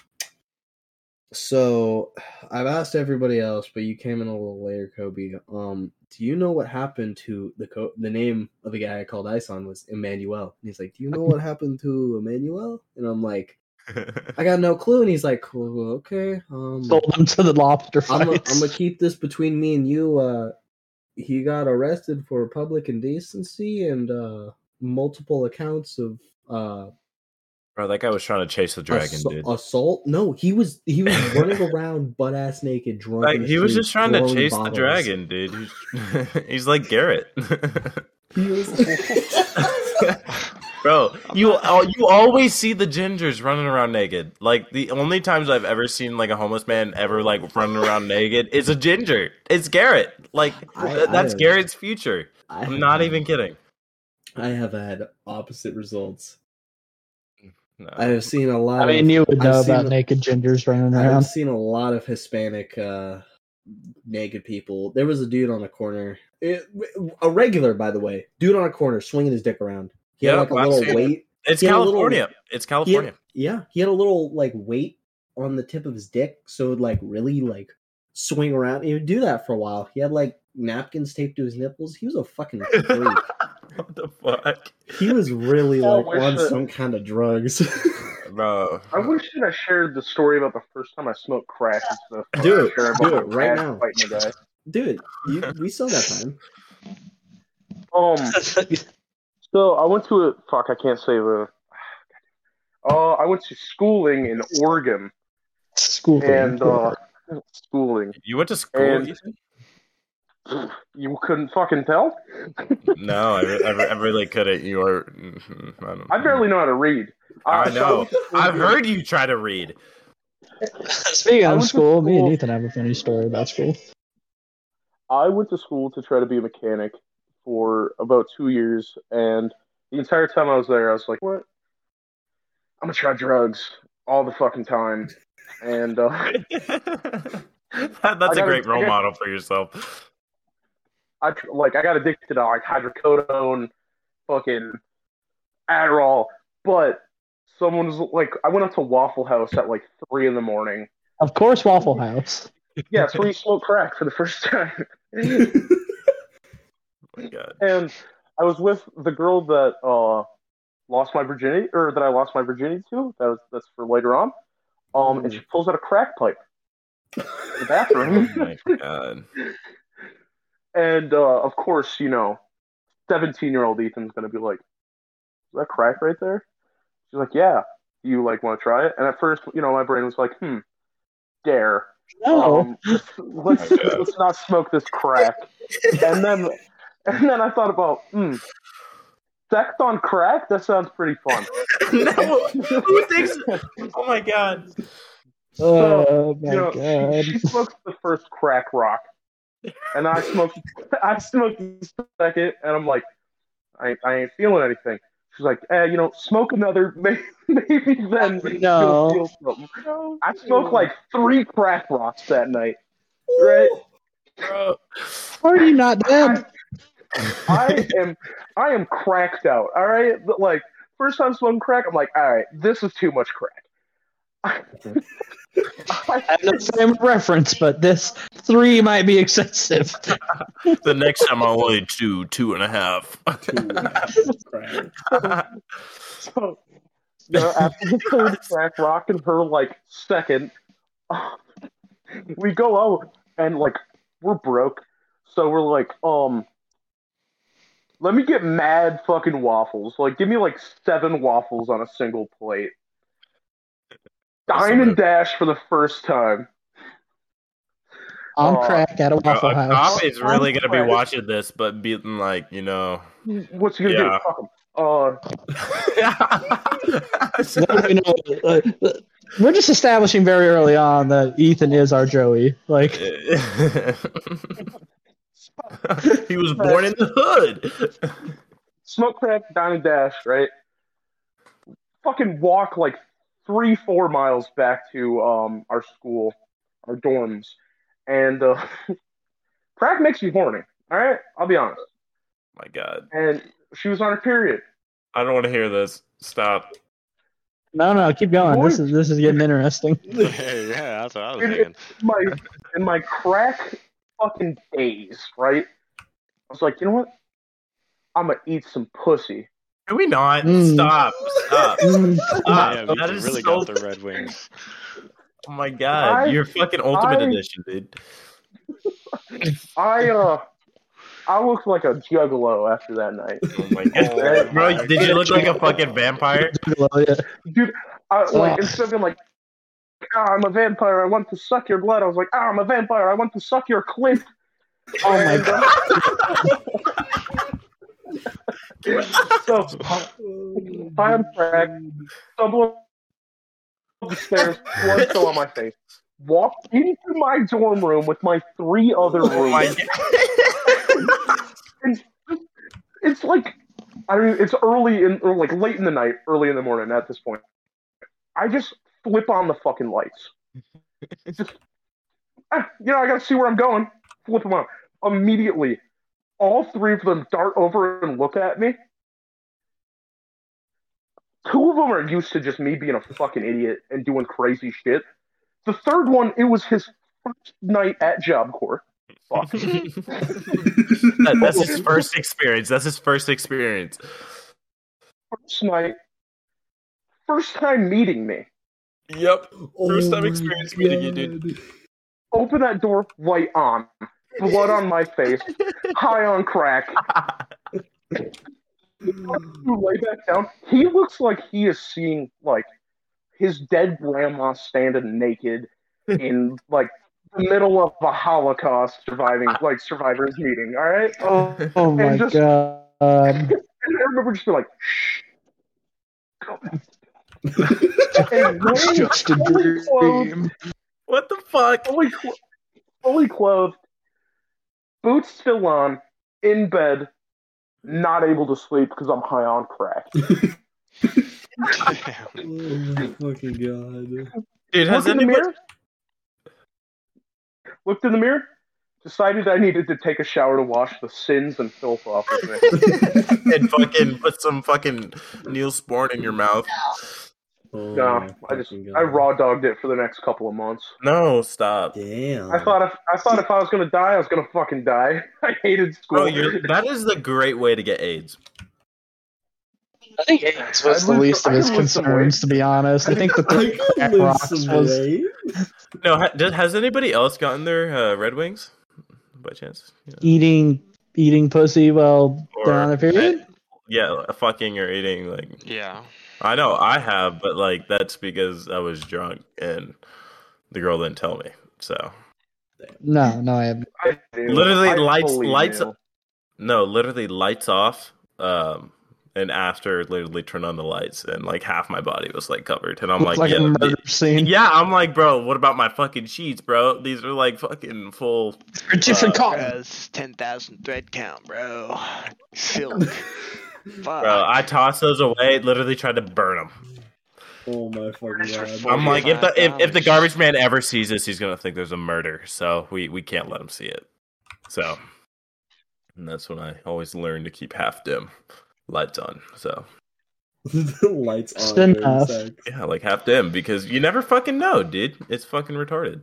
So I've asked everybody else, but you came in a little later, Kobe. Um, do you know what happened to the co- the name of the guy I called ICE on was Emmanuel? And he's like, Do you know what happened to Emmanuel? And I'm like, I got no clue. And he's like, well, Okay, um, Sold them to the lobster I'm gonna. I'm gonna keep this between me and you. Uh, he got arrested for public indecency and uh, multiple accounts of uh, bro, that guy was trying to chase the dragon, assault, dude. assault. No, he was he was running around butt ass naked, drunk. Like he was just trying to chase bottles. the dragon, dude. He's, he's like Garrett. He was. Bro, you you always see the gingers running around naked. Like the only times I've ever seen like a homeless man ever like running around naked is a ginger. It's Garrett. Like I- uh, that's I- Garrett's future. I I'm not even kidding. I have had opposite results. No. I have seen a lot. I mean, of, you would I've know seen about naked gingers running around. I've seen a lot of Hispanic uh, naked people. There was a dude on a corner, it, a regular, by the way, dude on a corner swinging his dick around. He had like a I've little seen it. weight. it's he had a little- California. It's He California. had, yeah, he had a little like weight on the tip of his dick, so it would like really like swing around. He would do that for a while. He had like napkins taped to his nipples. He was a fucking freak. what the fuck, he was really I like on that- some kind of drugs. bro? I wish that I shared the story about the first time I smoked crack instead of Do it. sharing Do it right now. Fighting a guy. Dude, you, we saw that time. Um, so I went to a fuck. I can't say the. Uh, I went to schooling in Oregon, School thing. and uh, schooling. You went to school? And- Ethan? You couldn't fucking tell. No, I, re- I, re- I really couldn't. You are. mhm, I, don't, I barely know how to read. Uh, I know. went to school I've heard you try to read. Speaking I of went to school, me and school- Ethan have a funny story about school. I went to school to try to be a mechanic for about two years, and the entire time I was there, I was like, "What? I'm gonna try drugs all the fucking time." And uh, that, that's I a gotta- great role gotta- model for yourself. I like I got addicted to like hydrocodone, fucking Adderall, but someone was like, I went up to Waffle House at like three in the morning. Of course, Waffle House. Yeah, so we smoked crack for the first time, Oh my god. and I was with the girl that uh lost my virginity, or that I lost my virginity to. That was that's for later on. Um, and she pulls out a crack pipe in the Oh bathroom, my god. and uh, of course, you know, seventeen-year-old Ethan's gonna be like, "Is that crack right there?" She's like, "Yeah." You like want to try it? And at first, you know, my brain was like, "Hmm, dare." No. Um, let's let's not smoke this crack. And then and then I thought about, hmm, sex on crack. That sounds pretty fun. no, who thinks? Oh my god. oh my you know, god. she, she smoked the first crack rock, and I smoked. I smoked the second, and I'm like, I, I ain't feeling anything. She's like, eh, you know, smoke another, maybe, maybe then No. you'll feel something. I smoked like three crack rocks that night. Right? Bro. Are you not dead? I am I am cracked out. All right, but like first time smoking crack, I'm like, all right, this is too much crack. I have no frame of reference, but this three might be excessive. The next time I'll only do two and a half. so, you know, after the third crack rock and her like second, we go out and like we're broke, so we're like, um, let me get mad fucking waffles. Like, give me like seven waffles on a single plate. Dine and dash for the first time. On Oh. crack at a Bro, Waffle a House. cop is really gonna be watching this, but being like, you know. What's he gonna Yeah. do? Fuck him. Uh, No, you know, uh, uh, we're just establishing very early on that Ethan is our Joey. Like, he was born in the hood. smoke crack, dine and dash, right? Fucking walk like three, four miles back to um our school, our dorms, and uh, crack makes me horny. All right, I'll be honest. My God, And she was on her period. I don't want to hear this. Stop. no, no, keep going. This is this is getting interesting. yeah, that's what I was It- thinking. My in my crack fucking days, right? I was like, you know what? I'm gonna eat some pussy. Can we not Mm. stop? Stop. Mm, Stop. yeah, that Victor is really so. got the Red Wings. Oh my God, I- you're fucking ultimate I- edition, dude. I uh, I looked like a juggalo after that night. Oh my God, bro, did you look like a fucking vampire? Dude, I, like Oh. instead of being like, ah, I'm a vampire, I want to suck your blood. I was like, ah, I'm a vampire, I want to suck your clit. Oh my god. So, high on crack, stumble up the stairs, blood still on my face. Walk into my dorm room with my three other Oh roommates. God. It's like, I mean, it's early in, or like late in the night, early in the morning at this point. I just flip on the fucking lights. It's Just, ah, you know, I gotta see where I'm going. Flip them on. Immediately, all three of them dart over and look at me. Two of them are used to just me being a fucking idiot and doing crazy shit. The third one, it was his first night at Job Corps. Fuck. That- that's his first experience. That's his first experience. First night, first time meeting me. Yep. First Oh time my experience meeting you, dude. Open that door, light on, blood on my face, high on crack. Lay back down. He looks like he is seeing like his dead grandma standing naked in like the middle of a Holocaust surviving like survivors meeting. All right, Oh, oh my just- god. and I remember just being like, shh. Go back. and It's just a fully clothed. What the fuck? fully, clo- fully clothed, boots still on, in bed, not able to sleep because I'm high on crack. Oh my fucking god. Dude, has Looked in the anybody? mirror. Looked in the mirror. Decided I needed to take a shower to wash the sins and filth off of me. and fucking put some fucking Neosporin in your mouth. Oh no, I just fucking I raw dogged it for the next couple of months. No, stop. Damn. I thought if I thought if I was gonna die, I was gonna fucking die. I hated school. Bro, you're, that is the great way to get AIDS. I think AIDS was I'd the lose- least of his concerns, to be honest. I think the I three could crack live rocks was. No, ha, does, has anybody else gotten their uh, Red Wings by chance? Yeah. eating eating pussy while Or- they're on their period. Yeah, fucking or eating. Like Yeah. I know I have, but like that's because I was drunk and the girl didn't tell me. So No, no, I haven't. I. Literally I lights- fully lights- knew. no, literally lights off. Um, and after literally turn on the lights and like half my body was like covered, and I'm like, like yeah, a the- scene. yeah, I'm like, bro, what about my fucking sheets, bro? These are like fucking full. For different Uh, cotton. 10,000 thread count, bro. Silk. Fuck. Bro, I tossed those away. Literally tried to burn them. Oh my fucking god. I'm like, if the if, if the garbage man ever sees this, he's gonna think there's a murder. So we we can't let him see it. So, and that's when I always learn to keep half dim, lights on. So the lights on. Just during enough. yeah, like half dim because you never fucking know, dude. It's fucking retarded.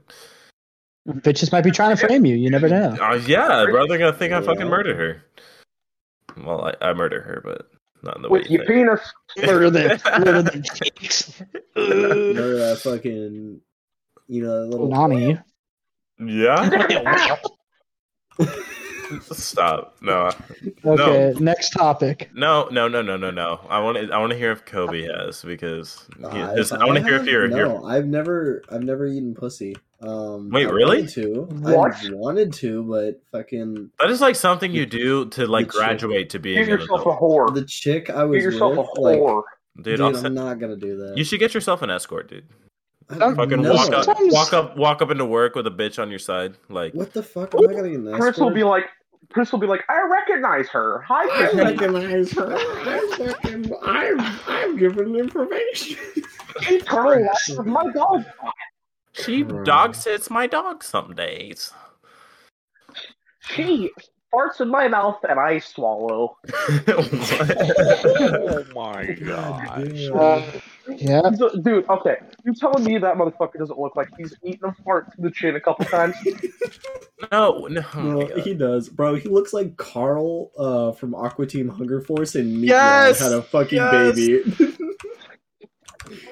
Bitches might be trying to frame you. You never know. Uh, yeah, bro, they're gonna think I fucking Yeah. murdered her. Well, I, I murder her, but not in the way with you your think. penis. Further than, further than cheeks. Remember that fucking, you know, little. Nani. Yeah. Stop. No. Okay, next topic. No. No. No. No. No. No. I want to. I want to hear if Kobe has because he, Uh, just, if I want to hear if you're here. No, I've never, I've never eaten pussy. Um, Wait, I really? To What? I wanted to, but fucking That is like something you do to like The chick. graduate to being Get an yourself a whore. the chick I Get was yourself with, a like, whore. Dude, dude, I'll I'm send- not gonna do that. you should get yourself an escort, dude. I- Fucking no. walk up, Sometimes- walk up, walk up into work with a bitch on your side, like What the fuck? I'm not gonna get an Chris will be like, Chris will be like, I recognize her. Hi, I recognize her. I fucking, I'm, I'm giving information. She totally laughs my dog. She dog sits my dog some days. She farts in my mouth and I swallow. Oh my gosh. Uh, yeah. So- Dude, okay. You telling me that motherfucker doesn't look like he's eaten a fart to the chin a couple times? no, no. oh No, he does, bro. He looks like Carl uh, from Aqua Teen Hunger Force and Meat Yes! had a fucking Yes! baby.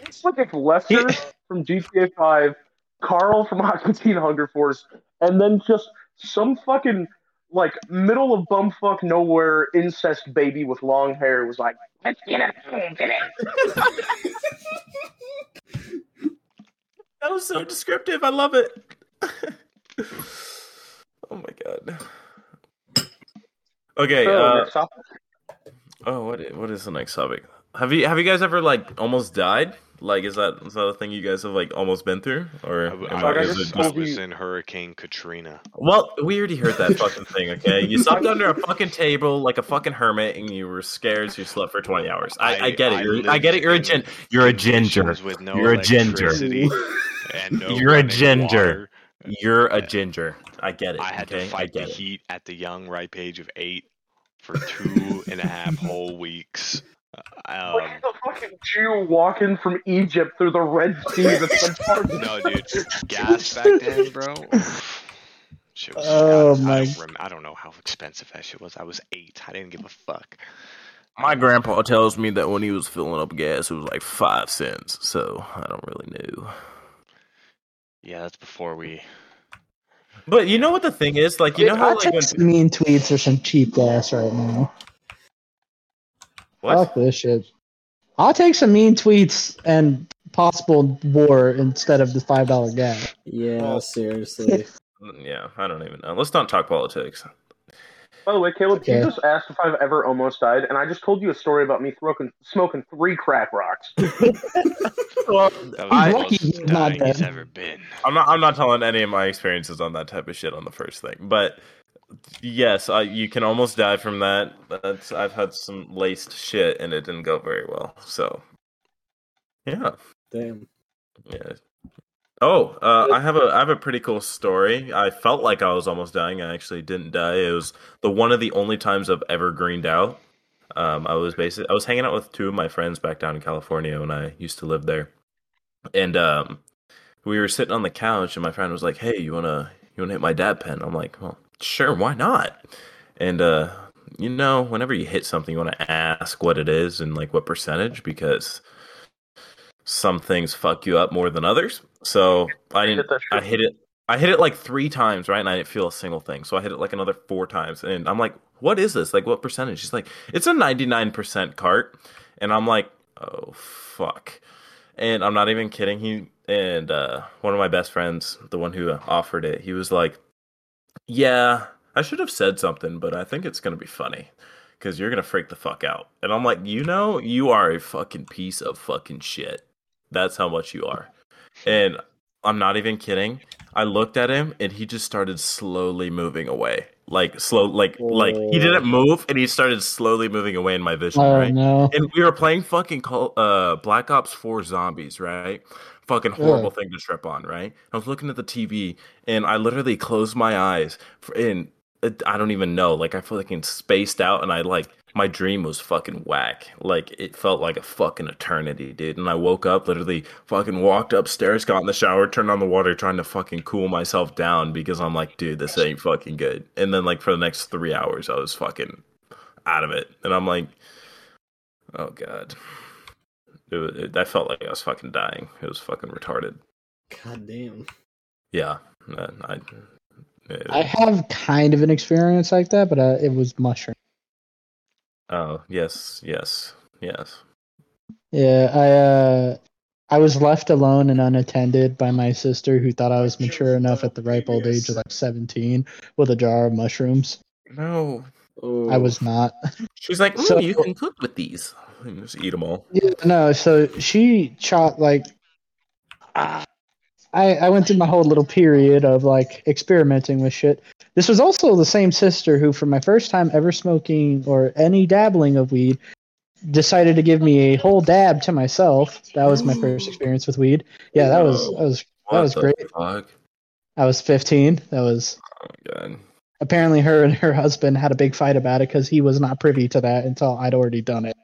It's like if Lester from GTA 5, Carl from Aqua Teen Hunger Force, and then just some fucking like middle of bumfuck nowhere incest baby with long hair was like, let's get it, get it. That was so descriptive. I love it. oh my god. Okay. So, Uh, oh, what what is the next topic? Have you Have you guys ever like almost died? Like, is that is that a thing you guys have like almost been through, or I, I, I- I is just it I was in Hurricane Katrina. Well, we already heard that fucking thing. Okay, you slept under a fucking table like a fucking hermit, and you were scared, so you slept for twenty hours. I, I, I- get it. I You're, I get it. You're a lived gin. You're a ginger. With no You're a ginger. and no You're a ginger. water. You're a ginger. I get it. I had okay? to fight I the get it. heat at the young ripe age of eight for two and a half whole weeks. Um, Like the fucking Jew walking from Egypt through the Red Sea that's been no, dude, gas back then, bro. Shit was, Oh, I, my- I, don't rem- I don't know how expensive that shit was. I was eight. I didn't give a fuck. My grandpa tells me that when he was filling up gas, it was like five cents. So I don't really know. Yeah, that's before we. But you know what the thing is? Like, you know how I'll like when some mean tweets are some cheap gas right now. What? Fuck this shit. I'll take some mean tweets and possible war instead of the five dollar gas. yeah, Well- seriously. Yeah, I don't even know. Let's not talk politics. By the way, Caleb, you just asked if I've ever almost died, and I just told you a story about me smoking, smoking three crack rocks. Well, I- the lucky closest he's to not dying he's ever been. I'm not. I'm not telling any of my experiences on that type of shit on the first thing. But yes, I, you can almost die from that. That's I've had some laced shit and it didn't go very well. So yeah, Damn. yeah. Oh, uh, I have a I have a pretty cool story. I felt like I was almost dying. I actually didn't die. It was the one of the only times I've ever greened out. Um, I was basically I was hanging out with two of my friends back down in California when I used to live there, and um, we were sitting on the couch, and my friend was like, "Hey, you wanna you wanna hit my dab pen?" I'm like, "Well, sure, why not?" And uh, you know, whenever you hit something, you want to ask what it is and like what percentage because some things fuck you up more than others. So I didn't. Hit I hit it. I hit it like three times, right? And I didn't feel a single thing. So I hit it like another four times, and I'm like, "What is this? Like, what percentage?" She's like, "It's a 99% cart," and I'm like, "Oh fuck." And I'm not even kidding. He and uh, one of my best friends, the one who offered it, he was like, "Yeah, I should have said something, but I think it's gonna be funny." Because you're gonna freak the fuck out. And I'm like, you know, you are a fucking piece of fucking shit. That's how much you are. And I'm not even kidding. I looked at him and he just started slowly moving away. Like slow like like he didn't move and he started slowly moving away in my vision, Oh right? no. And we were playing fucking Call, uh Black Ops 4 Zombies, right? Fucking horrible thing to trip on, right? I was looking at the TV and I literally closed my eyes for, and it, I don't even know. Like I feel like spaced out and I like my dream was fucking whack. Like it felt like a fucking eternity, dude. And I woke up, literally fucking walked upstairs, got in the shower, turned on the water, trying to fucking cool myself down because I'm like, dude, this ain't fucking good. And then like for the next three hours, I was fucking out of it. And I'm like, Oh god. It, was- it, I felt like I was fucking dying. It was fucking retarded. God damn. Yeah. uh, I, it- I have kind of an experience like that, but uh, it was mushroom. oh yes, yes, yes. Yeah, I uh, I was left alone and unattended by my sister, who thought I was mature enough at the ripe old age of like seventeen, with a jar of mushrooms. No. Oh, I was not. She's like, So- you can cook with these. And just eat them all. Yeah, no, so she chopped like ah, I I went through my whole little period of like experimenting with shit. This was also the same sister who, for my first time ever smoking or any dabbling of weed, decided to give me a whole dab to myself. That was my first experience with weed. Yeah, that was that was that What was great. Fuck. I was 15. That was Oh my god. Apparently her and her husband had a big fight about it because he was not privy to that until I'd already done it.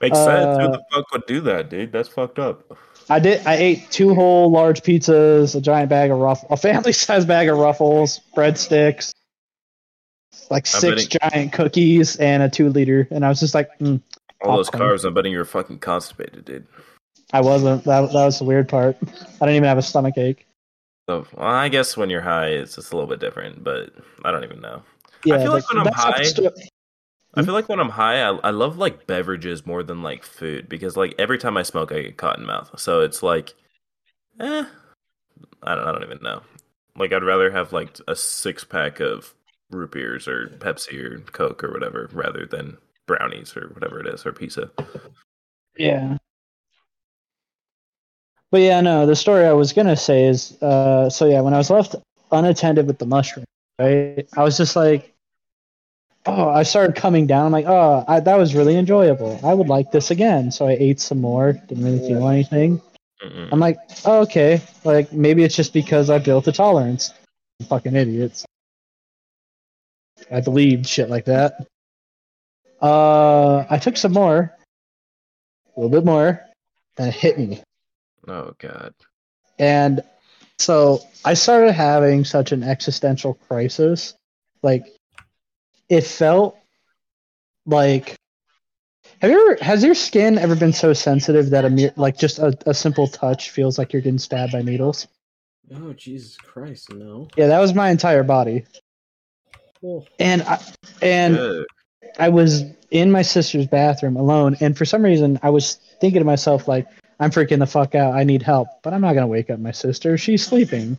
Makes sense. Who Uh, the fuck would do that, dude? That's fucked up. I did. I ate two whole large pizzas, a giant bag of ruff, a family size bag of ruffles, breadsticks, like six betting- giant cookies, and a two liter. And I was just like, mm, All those carbs, I'm betting you're fucking constipated, dude. I wasn't. That that was the weird part. I didn't even have a stomach ache. So, well, I guess when you're high, it's just a little bit different, but I don't even know. Yeah, I feel like but when I'm high- I feel like when I'm high, I, I love like beverages more than like food because like every time I smoke, I get cotton mouth. So it's like, eh, I don't, I don't even know. Like I'd rather have like a six pack of root beers or Pepsi or Coke or whatever rather than brownies or whatever it is or pizza. Yeah. But yeah, no, the story I was gonna say is uh so yeah, when I was left unattended with the mushroom, right? I was just like oh, I started coming down. I'm like, oh, I, that was really enjoyable. I would like this again. So I ate some more. Didn't really feel anything. Mm-mm. I'm like, oh, okay. Like maybe it's just because I built a tolerance. Fucking idiots. I believed shit like that. Uh, I took some more, a little bit more, and it hit me. Oh god. And so I started having such an existential crisis. Like, it felt like. Have you ever? Has your skin ever been so sensitive that a mere, like just a, a simple touch feels like you're getting stabbed by needles? Oh Jesus Christ, no. Yeah, that was my entire body, Oh, and I, and Good. I was in my sister's bathroom alone, and for some reason I was thinking to myself like, I'm freaking the fuck out. I need help, but I'm not gonna wake up my sister. She's sleeping.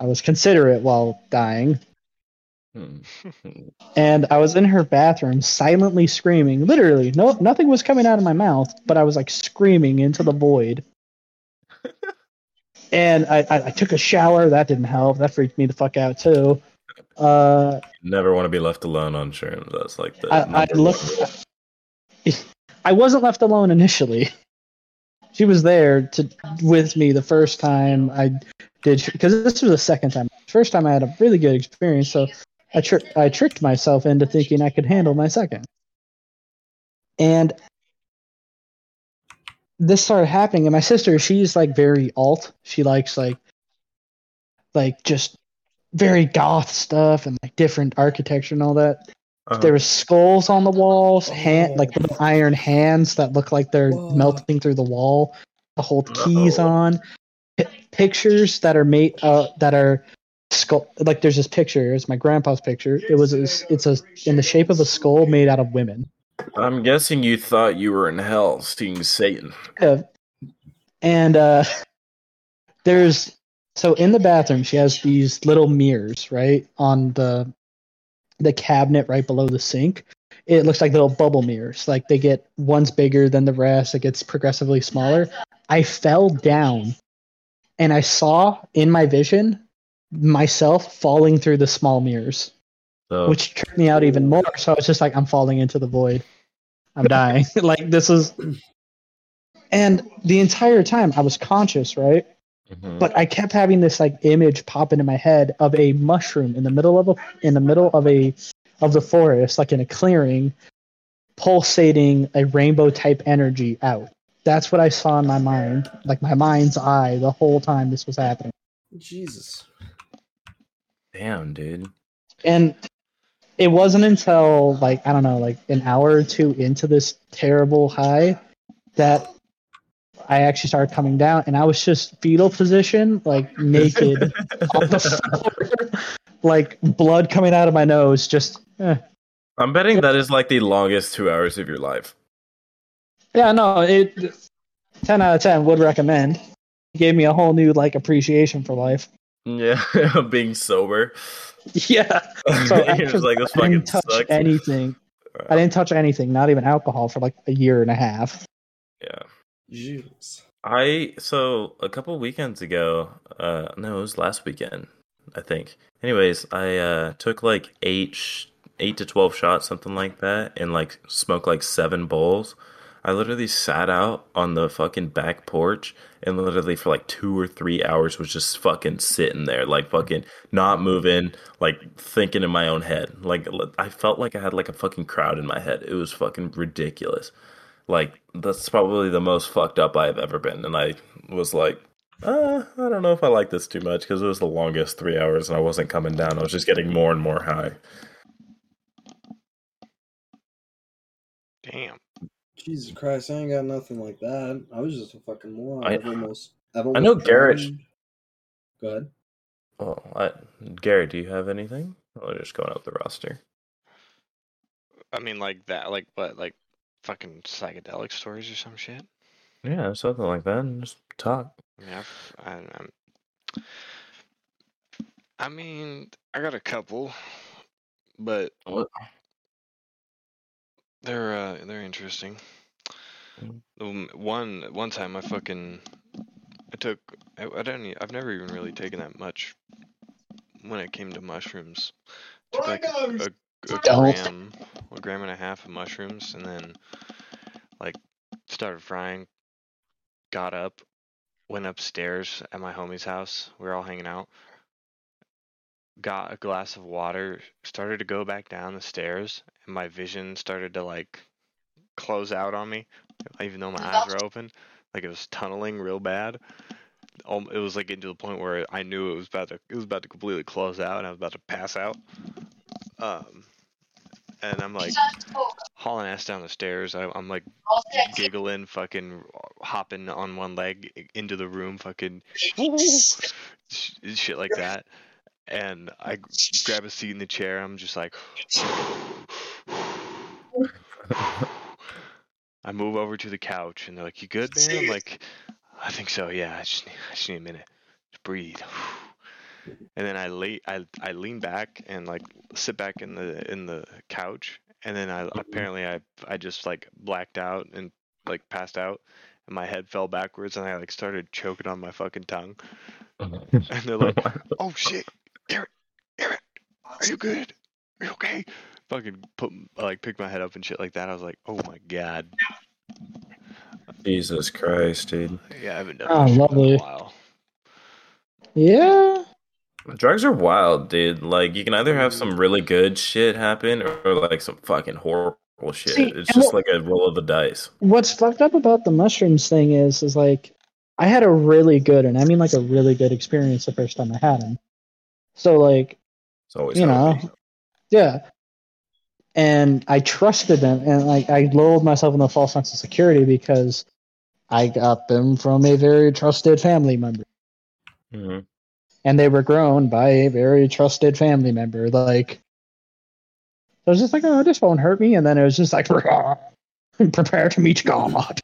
I was considerate while dying, Hmm. and I was in her bathroom silently screaming. Literally, no, nothing was coming out of my mouth, but I was like screaming into the void. and I, I, I took a shower. That didn't help. That freaked me the fuck out too. Uh, Never want to be left alone on shrooms. That's like the. I, I looked. I wasn't left alone initially. She was there to with me the first time I did because this was the second time. First time I had a really good experience, so I tri- I tricked myself into thinking I could handle my second. And this started happening, and my sister, she's like very alt. She likes like like just very goth stuff and like different architecture and all that. Uh-huh. There was skulls on the walls, hand like little iron hands that look like they're Whoa. melting through the wall. To hold keys Uh-oh. on, P- pictures that are made uh, that are skull. Like there's this picture. It's my grandpa's picture. It was a, it's a in the shape of a skull made out of women. I'm guessing you thought you were in hell seeing Satan. Yeah. And uh, there's so in the bathroom she has these little mirrors right on the the cabinet right below the sink. It looks like little bubble mirrors. Like they get one's bigger than the rest. It gets progressively smaller. I fell down, and I saw in my vision myself falling through the small mirrors, which tripped me out even more. So I was just like, I'm falling into the void. I'm dying. like this is and the entire time I was conscious, right? Mhm. But I kept having this like image pop into my head of a mushroom in the middle of a in the middle of a of the forest, like in a clearing, pulsating a rainbow type energy out. That's what I saw in my mind, like my mind's eye, the whole time this was happening. Jesus. damn, dude. And it wasn't until like I don't know, like an hour or two into this terrible high that I actually started coming down, and I was just fetal position, like naked on the floor, like blood coming out of my nose. Just eh. I'm betting that is like the longest two hours of your life. yeah, no, it ten out of ten would recommend. It gave me a whole new like appreciation for life. Yeah, being sober. Yeah, so You're after just like this I fucking didn't touch sucks. anything. I didn't touch anything, not even alcohol, for like a year and a half. Yeah. Jeez. I so a couple weekends ago, uh no, it was last weekend, I think. Anyways, I uh took like 8 sh- 8 to 12 shots something like that and like smoked like 7 bowls. I literally sat out on the fucking back porch and literally for like 2 or 3 hours was just fucking sitting there like fucking not moving, like thinking in my own head. Like I felt like I had like a fucking crowd in my head. It was fucking ridiculous like that's probably the most fucked up I've ever been, and I was like, uh, I don't know if I like this too much because it was the longest three hours, and I wasn't coming down. I was just getting more and more high. Damn. Jesus Christ, I ain't got nothing like that. I was just a fucking moron. I- I've almost, I've I know Garrett- drowned. Go ahead. Oh, I, Gary, do you have anything? Or just going up the roster? I mean, like that, like what, like fucking psychedelic stories or some shit. Yeah, something like that. And just talk. Yeah, I, I'm. I mean, I got a couple, but What? they're uh, they're interesting. Mm. Um, one one time, I fucking I took I, I don't I've never even really taken that much when it came to mushrooms. Took like a, a, a Don't. gram, a gram and a half of mushrooms, and then like started frying. Got up, went upstairs at my homie's house. We were all hanging out. Got a glass of water, started to go back down the stairs, and my vision started to like close out on me, even though my eyes were open. Like it was tunneling real bad. Um, it was like getting to the point where I knew it was about to it was about to completely close out, and I was about to pass out. Um, and I'm like hauling ass down the stairs. I, I'm like giggling, fucking hopping on one leg into the room, fucking shit like that. And I grab a seat in the chair. I'm just like, I move over to the couch, and they're like, "You good, man?" I'm like, "I think so. Yeah, I just need, I just need a minute to breathe." And then I lay, I, I lean back and like sit back in the in the couch, and then I apparently I I just like blacked out and like passed out, and my head fell backwards, and I like started choking on my fucking tongue, and they're like, "Oh shit, Garrett, Garrett, are you good? Are you okay?" Fucking put like pick my head up and shit like that. I was like, "Oh my god." Jesus Christ, dude. Yeah, I haven't done Oh, that shit in a while. Yeah. Drugs are wild, dude. Like you can either have some really good shit happen or like some fucking horrible shit. See, it's just what- like a roll of the dice. What's fucked up about the mushrooms thing is, is like, I had a really good, and I mean like a really good experience the first time I had them. So like, It's always you know, yeah. And I trusted them, and like I lulled myself in a false sense of security because I got them from a very trusted family member, Mhm. And they were grown by a very trusted family member. Like, I was just like, oh, this won't hurt me, and then it was just like, prepare to meet God.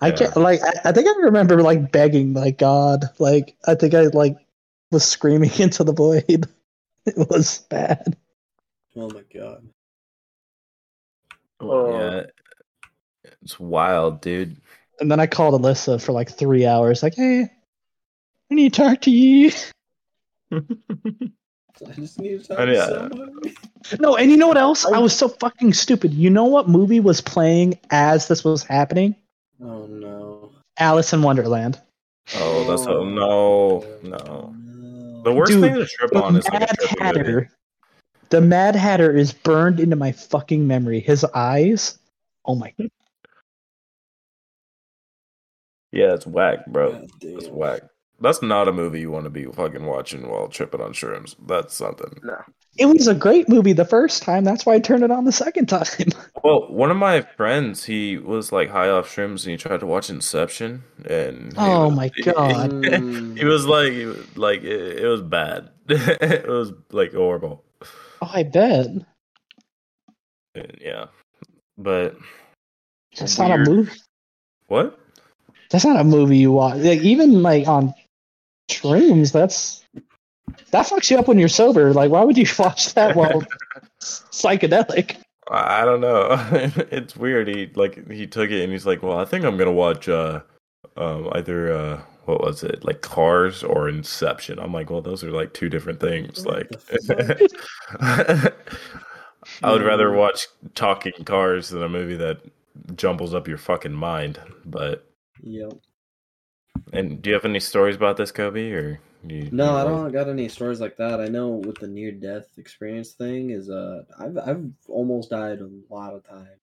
I can't like I, I think I remember like begging like God like I think I like was screaming into the void. It was bad. Oh my god. Oh. yeah, it's wild, dude. And then I called Alyssa for like three hours, like, hey, I need to talk to you. I just need to talk to yeah. somebody. No, and you know what else? I was so fucking stupid. You know what movie was playing as this was happening? Oh no. Alice in Wonderland. Oh, that's so no, no. No. The worst Dude, thing to trip on is like a Mad movie. Hatter. The Mad Hatter is burned into my fucking memory. His eyes. Oh my Yeah, it's whack, bro. God It's whack. That's not a movie you want to be fucking watching while tripping on shrooms. That's something. No. It was a great movie the first time. That's why I turned it on the second time. Well, one of my friends, he was like high off shrooms and he tried to watch Inception, and Oh was- my God. Mm. he was like, he was, like it, it was bad. it was like horrible. Oh, I bet. And, yeah, but That's not a movie. what? That's not a movie you watch. Like even like on shrooms, that's that fucks you up when you're sober. Like, why would you watch that while psychedelic? I I don't know. it's weird. He like he took it and he's like, "Well, I think I'm gonna watch uh, um, either uh, what was it, like Cars or Inception." I'm like, "Well, those are like two different things." Like, I would rather Hmm. watch Talking Cars than a movie that jumbles up your fucking mind. But Yep. and do you have any stories about this, Kobe? Or do you, No, you I don't got any stories like that. I know with the near death experience thing is uh I've I've almost died a lot of times.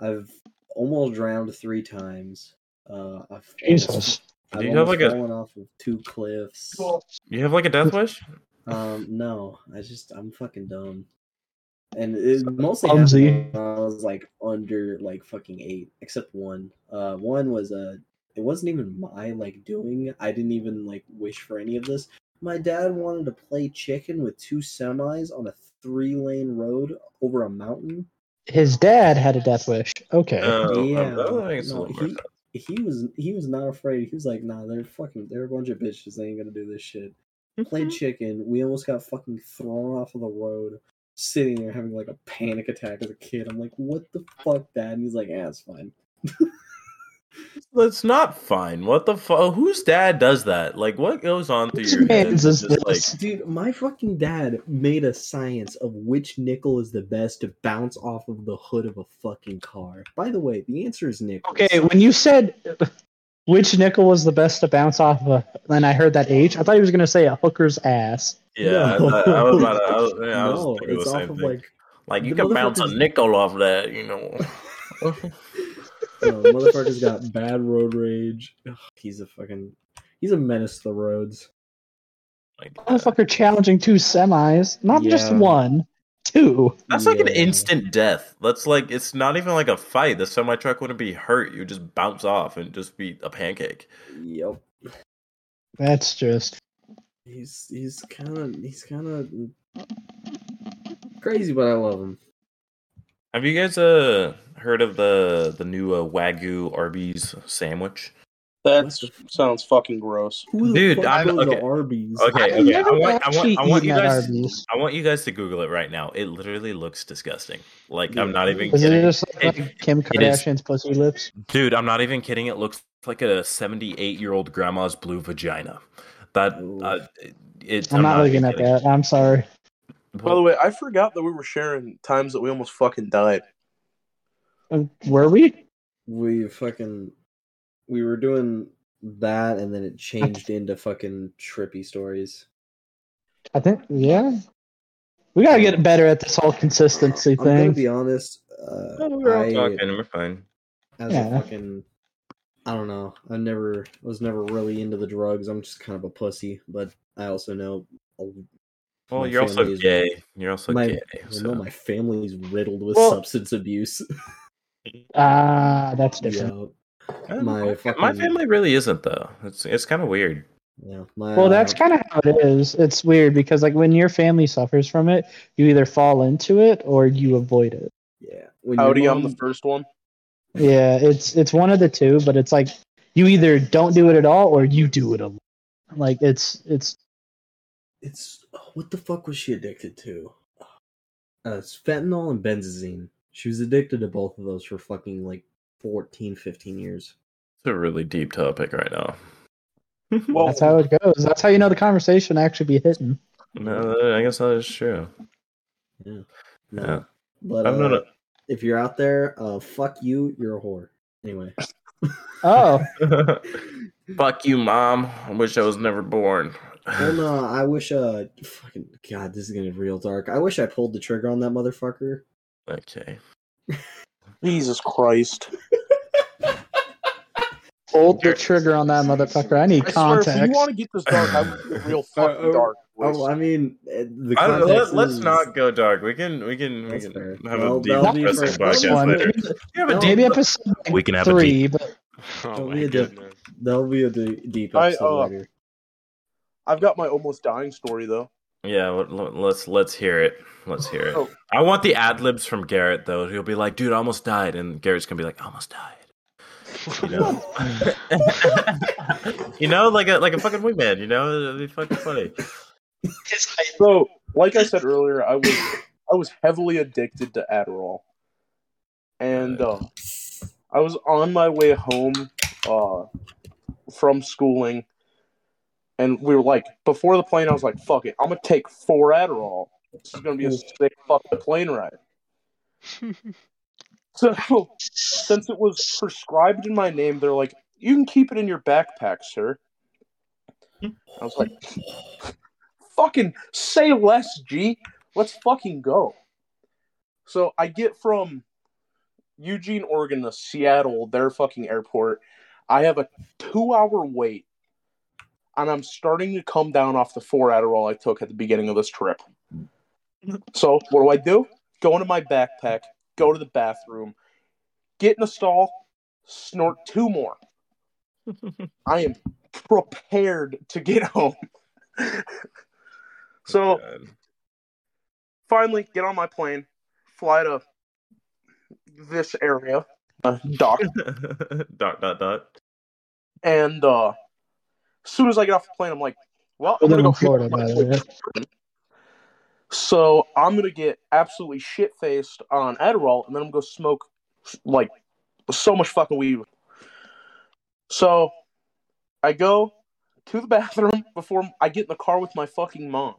I've almost drowned three times. Uh I've Jesus. almost, I've Do you have, like, a- fallen off of two cliffs. You have like a death wish? Um no, I just I'm fucking dumb. And it mostly Clumsy. happened when I was like under like fucking eight, except one. Uh one was uh it wasn't even my like doing. I didn't even like wish for any of this. My dad wanted to play chicken with two semis on a three lane road over a mountain. His dad had a death wish. Okay. Oh, Yeah, that no, he- He was he was not afraid. He was like, nah, they're fucking they're a bunch of bitches. They ain't gonna do this shit. Played chicken. We almost got fucking thrown off of the road. Sitting there having like a panic attack as a kid. I'm like, what the fuck, dad? And he's like, yeah, it's fine. That's not fine. What the fuck? Whose dad does that? Like, what goes on through Which your head? is just this? Dude, my fucking dad made a science of which nickel is the best to bounce off of the hood of a fucking car. By the way, the answer is nickel. Okay, when you said which nickel was the best to bounce off of, and I heard that H. I thought he was going to say a hooker's ass. yeah. No. I, I was about to. I was, yeah, I was no, thinking it's the off same of thing. like Like, you can bounce a nickel off that, you know. no, the motherfucker's got bad road rage. Ugh, he's a fucking he's a menace to the roads. Like, Motherfucker challenging two semis, not just one, two. that's like an instant death. That's like it's not even like a fight. The semi truck wouldn't be hurt. You would just bounce off and just be a pancake. Yep. That's just He's he's kind of he's kind of crazy, but I love him. Have you guys uh heard of the the new uh, Wagyu Arby's sandwich? That sounds fucking gross. Dude, I'm- goes okay. to Arby's? Okay, I've okay. I never want, I want, actually I want you eaten guys. Arby's. I want you guys to Google it right now. It literally looks disgusting. Like I'm not even Is it kidding, just It- Kim. Kardashian's pussy lips? dude. I'm not even kidding. It looks like a 78 year old grandma's blue vagina. That uh, it, I'm, not, looking at kidding. that. I'm sorry. By the way, I forgot that we were sharing times that we almost fucking died. Uh, Were we? we fucking we were doing that, and then it changed into fucking trippy stories. I think yeah. We gotta get better at this whole consistency I'm gonna thing. be honest. Uh, No, we're all I, talking. We're fine. as Yeah. a fucking, I don't know. I never was never really into the drugs. I'm just kind of a pussy, but I also know. a- Well, my you're also family is- gay. You're also my, gay. I So. know my family's riddled with Well- substance abuse. Ah, that's different. Yeah, my my, fucking- my family really isn't though. It's it's kind of weird. yeah. My, Well, that's uh, kind of how it is. It's weird because like when your family suffers from it, you either fall into it or you avoid it. yeah. When your Howdy, I'm the first one. Yeah, it's it's one of the two, but it's like you either don't do it at all or you do it a lot. Like it's it's It's oh, what the fuck was she addicted to? Uh, it's fentanyl and benzazine. She was addicted to both of those for fucking like 14, 15 years. It's a really deep topic right now. Well, that's how it goes. That's how you know the conversation actually be hitting. no, I guess that is true. Yeah. No. Yeah. But I'm not uh, if you're out there, uh, fuck you. You're a whore. Anyway. Oh. Fuck you, mom. I wish I was never born. Well, no, I wish. Uh, fucking God, this is getting real dark. I wish I pulled the trigger on that motherfucker. Okay. Jesus Christ. Hold the trigger on that motherfucker. I need I swear, if you want to get this dark, I would get real fucking oh, dark. Oh. I mean, uh, the I, context let, us is- not go dark. We can we can we can have Well, a deep that'll be depressing podcast one, later. maybe, We have a No, deep- maybe episode We can have a three, but Oh my be a dick. goodness. That'll be a de- deep I, episode uh, later. I've got my almost dying story though. Yeah, let- let- let's let's hear it. Let's hear it. Oh. I want the ad libs from Garrett though. He'll be like, "Dude, I almost died," and Garrett's gonna be like, "I "Almost died." You know, you know, like a like a fucking wingman. You know, it'd be fucking funny. So, like I said earlier, I was I was heavily addicted to Adderall, and uh, I was on my way home uh, from schooling, and we were like, before the plane, I was like, "Fuck it, I'm gonna take four Adderall. This is gonna be a sick fucking plane ride." so, since it was prescribed in my name, they're like, "You can keep it in your backpack, sir." I was like, fucking say less, G. Let's fucking go. So I get from Eugene, Oregon to Seattle, their fucking airport. I have a two hour wait, and I'm starting to come down off the four Adderall I took at the beginning of this trip. So what do I do? Go into my backpack, go to the bathroom, get in a stall, snort two more. I am prepared to get home. so God. finally get on my plane, fly to this area, uh, dock, dot dot dot. and uh, as soon as I get off the plane, I'm like, well, I'm gonna go Florida. So I'm gonna get absolutely shit faced on Adderall, and then I'm gonna go smoke like so much fucking weed. So I go to the bathroom before I get in the car with my fucking mom.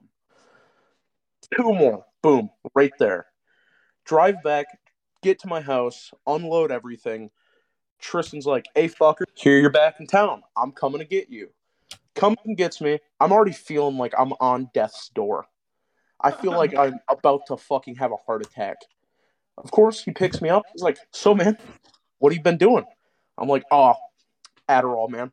Two more, boom, right there. Drive back, get to my house, unload everything. Tristan's like, "Hey fucker, here you're back in town. I'm coming to get you." Comes and gets me. I'm already feeling like I'm on death's door. I feel like I'm about to fucking have a heart attack. Of course, he picks me up. He's like, "So, man, what have you been doing?" I'm like, "Oh, Adderall, man."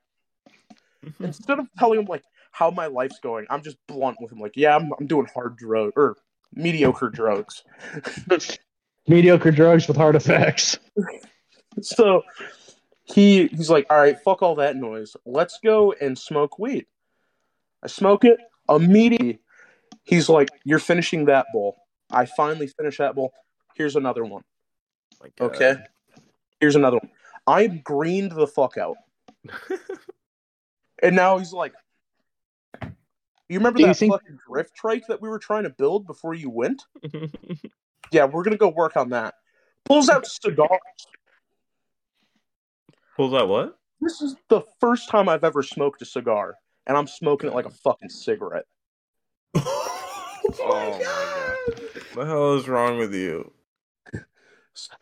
Instead of telling him like how my life's going, I'm just blunt with him. Like, "Yeah, I'm, I'm doing hard drugs or mediocre drugs." Mediocre drugs with hard effects. So he he's like, "All right, fuck all that noise. Let's go and smoke weed." I smoke it immediately. He's like, "You're finishing that bowl." I finally finish that bowl. Here's another one. My God. Okay. Here's another one. I greened the fuck out. and now he's like, You remember Do you that think- fucking drift trike that we were trying to build before you went? Yeah, we're gonna go work on that. Pulls out cigars. Pulls out what? This is the first time I've ever smoked a cigar, and I'm smoking it like a fucking cigarette. Oh my god. What the hell is wrong with you?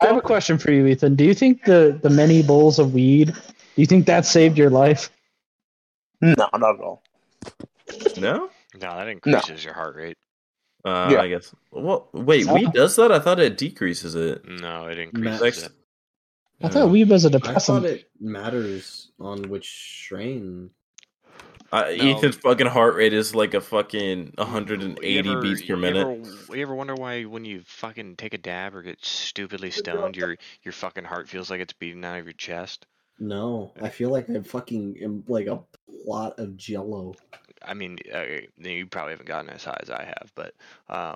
I have a question for you, Ethan. Do you think the the many bowls of weed? Do you think that saved your life? No, not at all. No. No, that increases your heart rate. Uh, Yeah. I guess. Well, wait. Weed does that? I thought it decreases it. No, it increases Like, it. I thought weed was a I thought it matters on which strain. Uh, No. Ethan's fucking heart rate is like a fucking 180 ever- beats per you minute. Ever, you ever wonder why when you fucking take a dab or get stupidly stoned, your your fucking heart feels like it's beating out of your chest? No, I feel like I'm fucking am like a plot of jello. I mean, uh, you probably haven't gotten as high as I have, but um,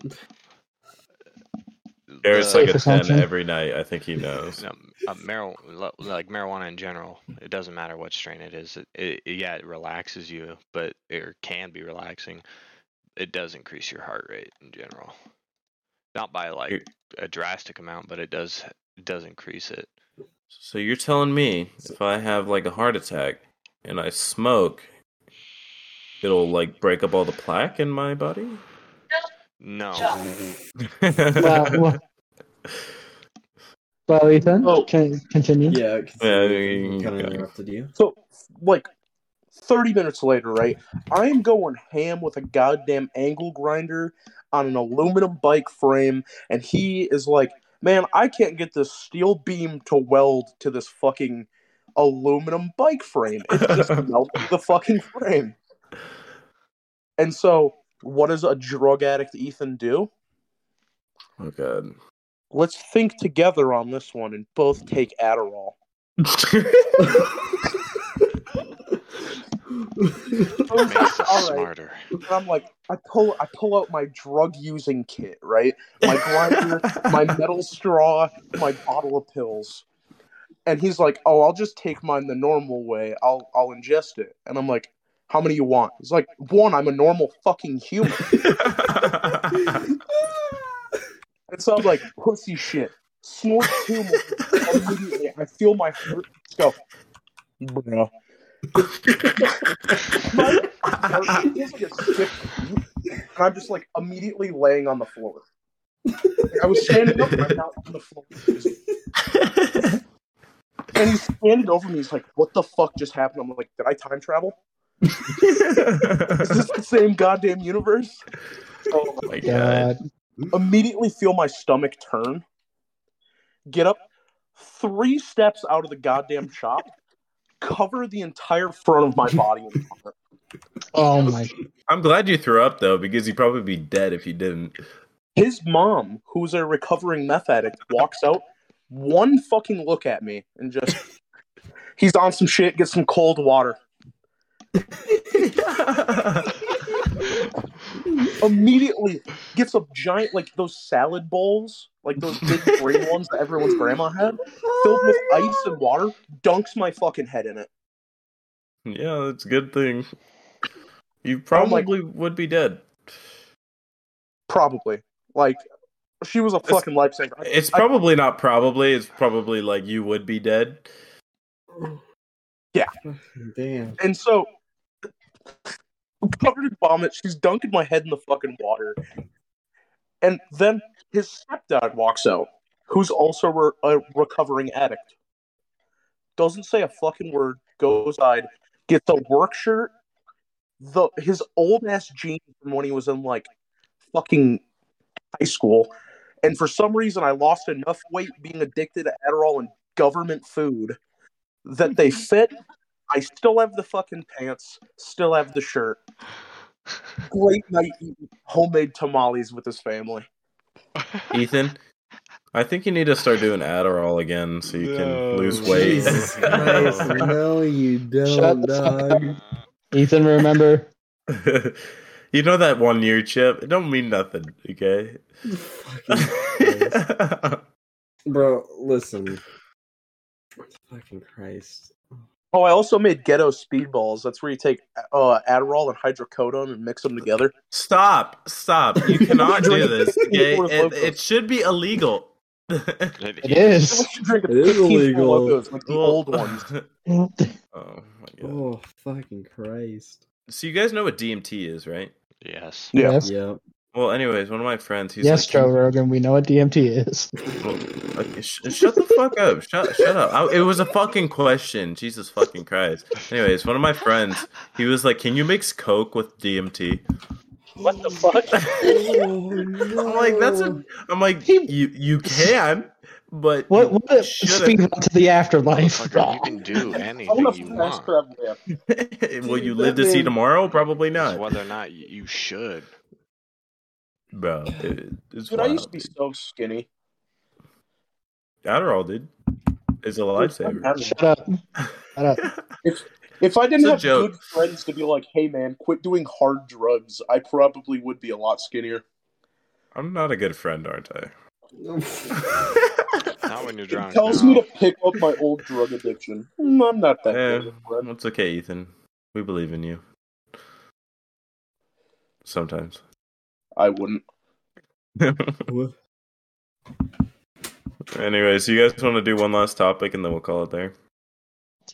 Garrett's the- like a 10 every night. I think he knows. No, uh, marijuana, like marijuana in general, it doesn't matter what strain it is. It, it, yeah, it relaxes you, but it can be relaxing. It does increase your heart rate in general, not by like You're- a drastic amount, but it does it does increase it. So you're telling me if I have like a heart attack and I smoke, it'll like break up all the plaque in my body? No, Well, well, well, Ethan, Oh. can continue. Yeah, Yeah, kind of interrupted you. So, like, 30 minutes later, right? I am going ham with a goddamn angle grinder on an aluminum bike frame, and he is like, man, I can't get this steel beam to weld to this fucking aluminum bike frame. It just melted the fucking frame. And so, what does a drug addict Ethan do? Oh god. Let's think together on this one and both take Adderall. Makes us smarter. And I'm like, I pull, I pull out my drug using kit, right? My grinder, my metal straw, my bottle of pills. And he's like, "Oh, I'll just take mine the normal way. I'll, I'll ingest it." And I'm like, "How many you want?" He's like, "One. I'm a normal fucking human." And so I'm like, "Pussy shit." Snort two more. Immediately, I feel my heart go. Bruh. My heart feels like a stiff and I'm just like immediately laying on the floor. I was standing up, and I'm now on the floor. And he's standing over me. He's like, "What the fuck just happened?" I'm like, "Did I time travel? Is this the same goddamn universe?" oh, oh my god. God. Immediately feel my stomach turn. Get up three steps out of the goddamn shop. Cover the entire front of my body in vomit. Oh my. I'm glad you threw up though, because you'd probably be dead if you didn't. His mom, who's a recovering meth addict, walks out, one fucking look at me, and just he's on some shit. Get some cold water. Immediately gets a giant like those salad bowls, like those big green ones that everyone's grandma had, filled with oh, ice and water. Dunks my fucking head in it. yeah, that's a good thing. You I'm like- probably would be dead. Probably like she was a fucking lifesaver. I- It's I- probably not probably. It's probably like you would be dead. Yeah. Damn. And so, I'm covered in vomit. She's dunking my head in the fucking water. And then his stepdad walks out, who's also re- a recovering addict. Doesn't say a fucking word, goes outside, gets a work shirt, the his old ass jeans from when he was in like fucking high school. And for some reason, I lost enough weight being addicted to Adderall and government food that they fit. I still have the fucking pants, still have the shirt. Great night eating homemade tamales with his family. Ethan, I think you need to start doing Adderall again so you No. can lose weight. Jesus Christ. No, you don't, dog. Ethan, remember? you know that one year chip? It don't mean nothing, okay? Bro, listen. Fucking Christ. Oh, I also made ghetto speedballs. That's where you take uh, Adderall and hydrocodone and mix them together. stop, stop. You cannot do this, it okay? It, it should be illegal. It is. You should drink a It is illegal. Lokos, like the Well- old ones. Oh my god. Oh, fucking Christ. So you guys know what DMT is, right? Yes. Yeah. Yes. Yep. Well, anyways, one of my friends, he's yes, like, Joe Rogan. We know what DMT is. Well, okay, sh- shut the fuck up. Shut, shut up. I, it was a fucking question. Jesus fucking Christ. Anyways, one of my friends, he was like, "Can you mix coke with DMT?" What the fuck? Oh, I'm like, "That's a." I'm like, "You you can, but What? What? A, Shut speak up. to the afterlife. Oh Motherfucker, you can do I anything you want. will you live to see tomorrow? Probably not, whether or not you, you should. Bro. It, it's Dude, I used to be wild. so skinny. Adderall, dude, is a lifesaver. Shut up. Shut up. If I didn't It's have joke. good friends to be like, "Hey, man, quit doing hard drugs," I probably would be a lot skinnier. I'm not a good friend, aren't I? Not when you're drunk. It tells no. me to pick up my old drug addiction. Mm, I'm not that Eh, good of friend. it's okay, Ethan. We believe in you. Sometimes. I wouldn't. Anyways, you guys want to do one last topic and then we'll call it there?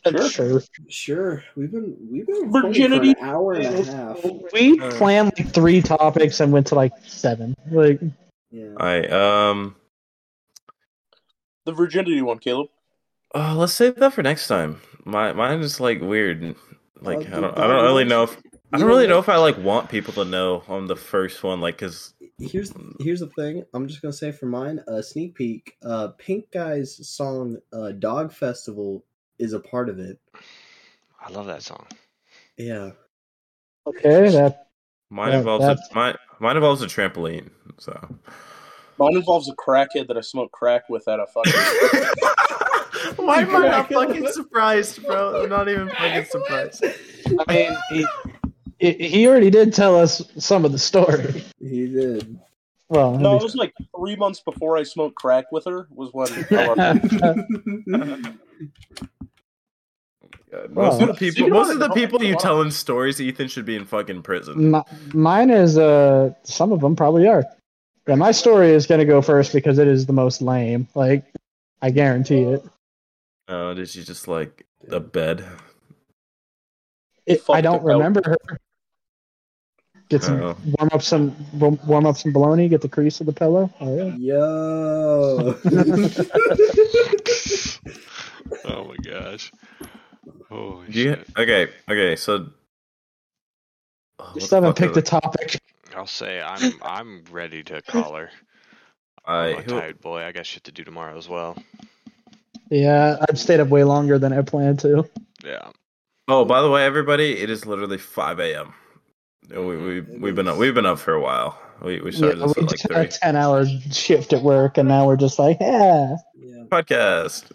Sure. Sure. Sure. We've been we've been Virginity. Virginity for an hour and a half. We Uh, planned like three topics and went to like seven. Like, Yeah. I um The virginity one, Caleb. oh, let's save that for next time. My mine is like weird. Like Uh, I don't I don't really know if I don't really know know if I like want people to know on the first one like cuz Here's here's the thing. I'm just gonna say for mine, a sneak peek. Uh, Pink Guy's song uh, "Dog Festival" is a part of it. I love that song. Yeah. Okay, that Mine Yeah, involves a, mine, mine involves a trampoline. So. Mine involves a crackhead that I smoked crack with at a fucking. Why am I not fucking surprised, bro? I'm not even fucking surprised. I mean, he, he- he already did tell us some of the story. He did. Well, No, it was like three months before I smoked crack with her. Was when. God, Well, most of the people, you most of the people you telling stories, Ethan should be in fucking prison. Mi- mine is uh some of them probably are. Yeah, my story is gonna go first because it is the most lame. Like, I guarantee it. Oh, did she just like a bed? it I don't it out. remember her. Get some Oh. warm up some warm warm up some bologna. Get the crease of the pillow. Oh yeah. Yo. Oh my gosh. Holy Yeah. shit. Okay. Okay. So. Oh, what Just haven't picked is a topic. I'll say I'm I'm ready to call her. I I'm a tired boy. I got shit to do tomorrow as well. Yeah, I've stayed up way longer than I planned to. Yeah. Oh, by the way, everybody, it is literally 5 a.m. We, we, we've been up, we've been up for a while. We, we started Yeah, this we like did a ten hour shift at work, and now we're just like, yeah. yeah. Podcast.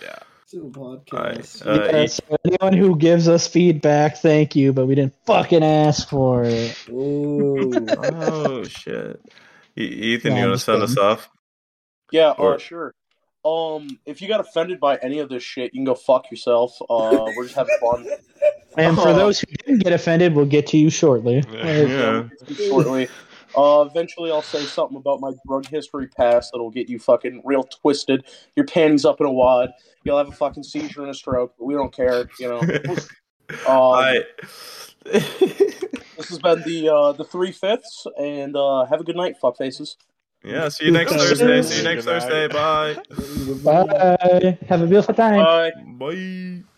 Yeah. Still Alright, podcast. uh, yeah so anyone who gives us feedback, thank you, but we didn't fucking ask for it. Oh shit. Ethan, No, you want to just send us off? Yeah, uh, sure. Um, if you got offended by any of this shit, you can go fuck yourself. Uh, we're just having fun. And for Oh. those who didn't get offended, we'll get to you shortly. Yeah. Yeah. Shortly. Uh, eventually, I'll say something about my drug history past that'll get you fucking real twisted. Your panties up in a wad. You'll have a fucking seizure and a stroke. But we don't care, you know. Um, I. This has been the uh, the three fifths, and uh, have a good night, fuck faces. yeah. See you next Thursday. See you next Thursday. Bye. Bye. Have a beautiful time. Bye. Bye.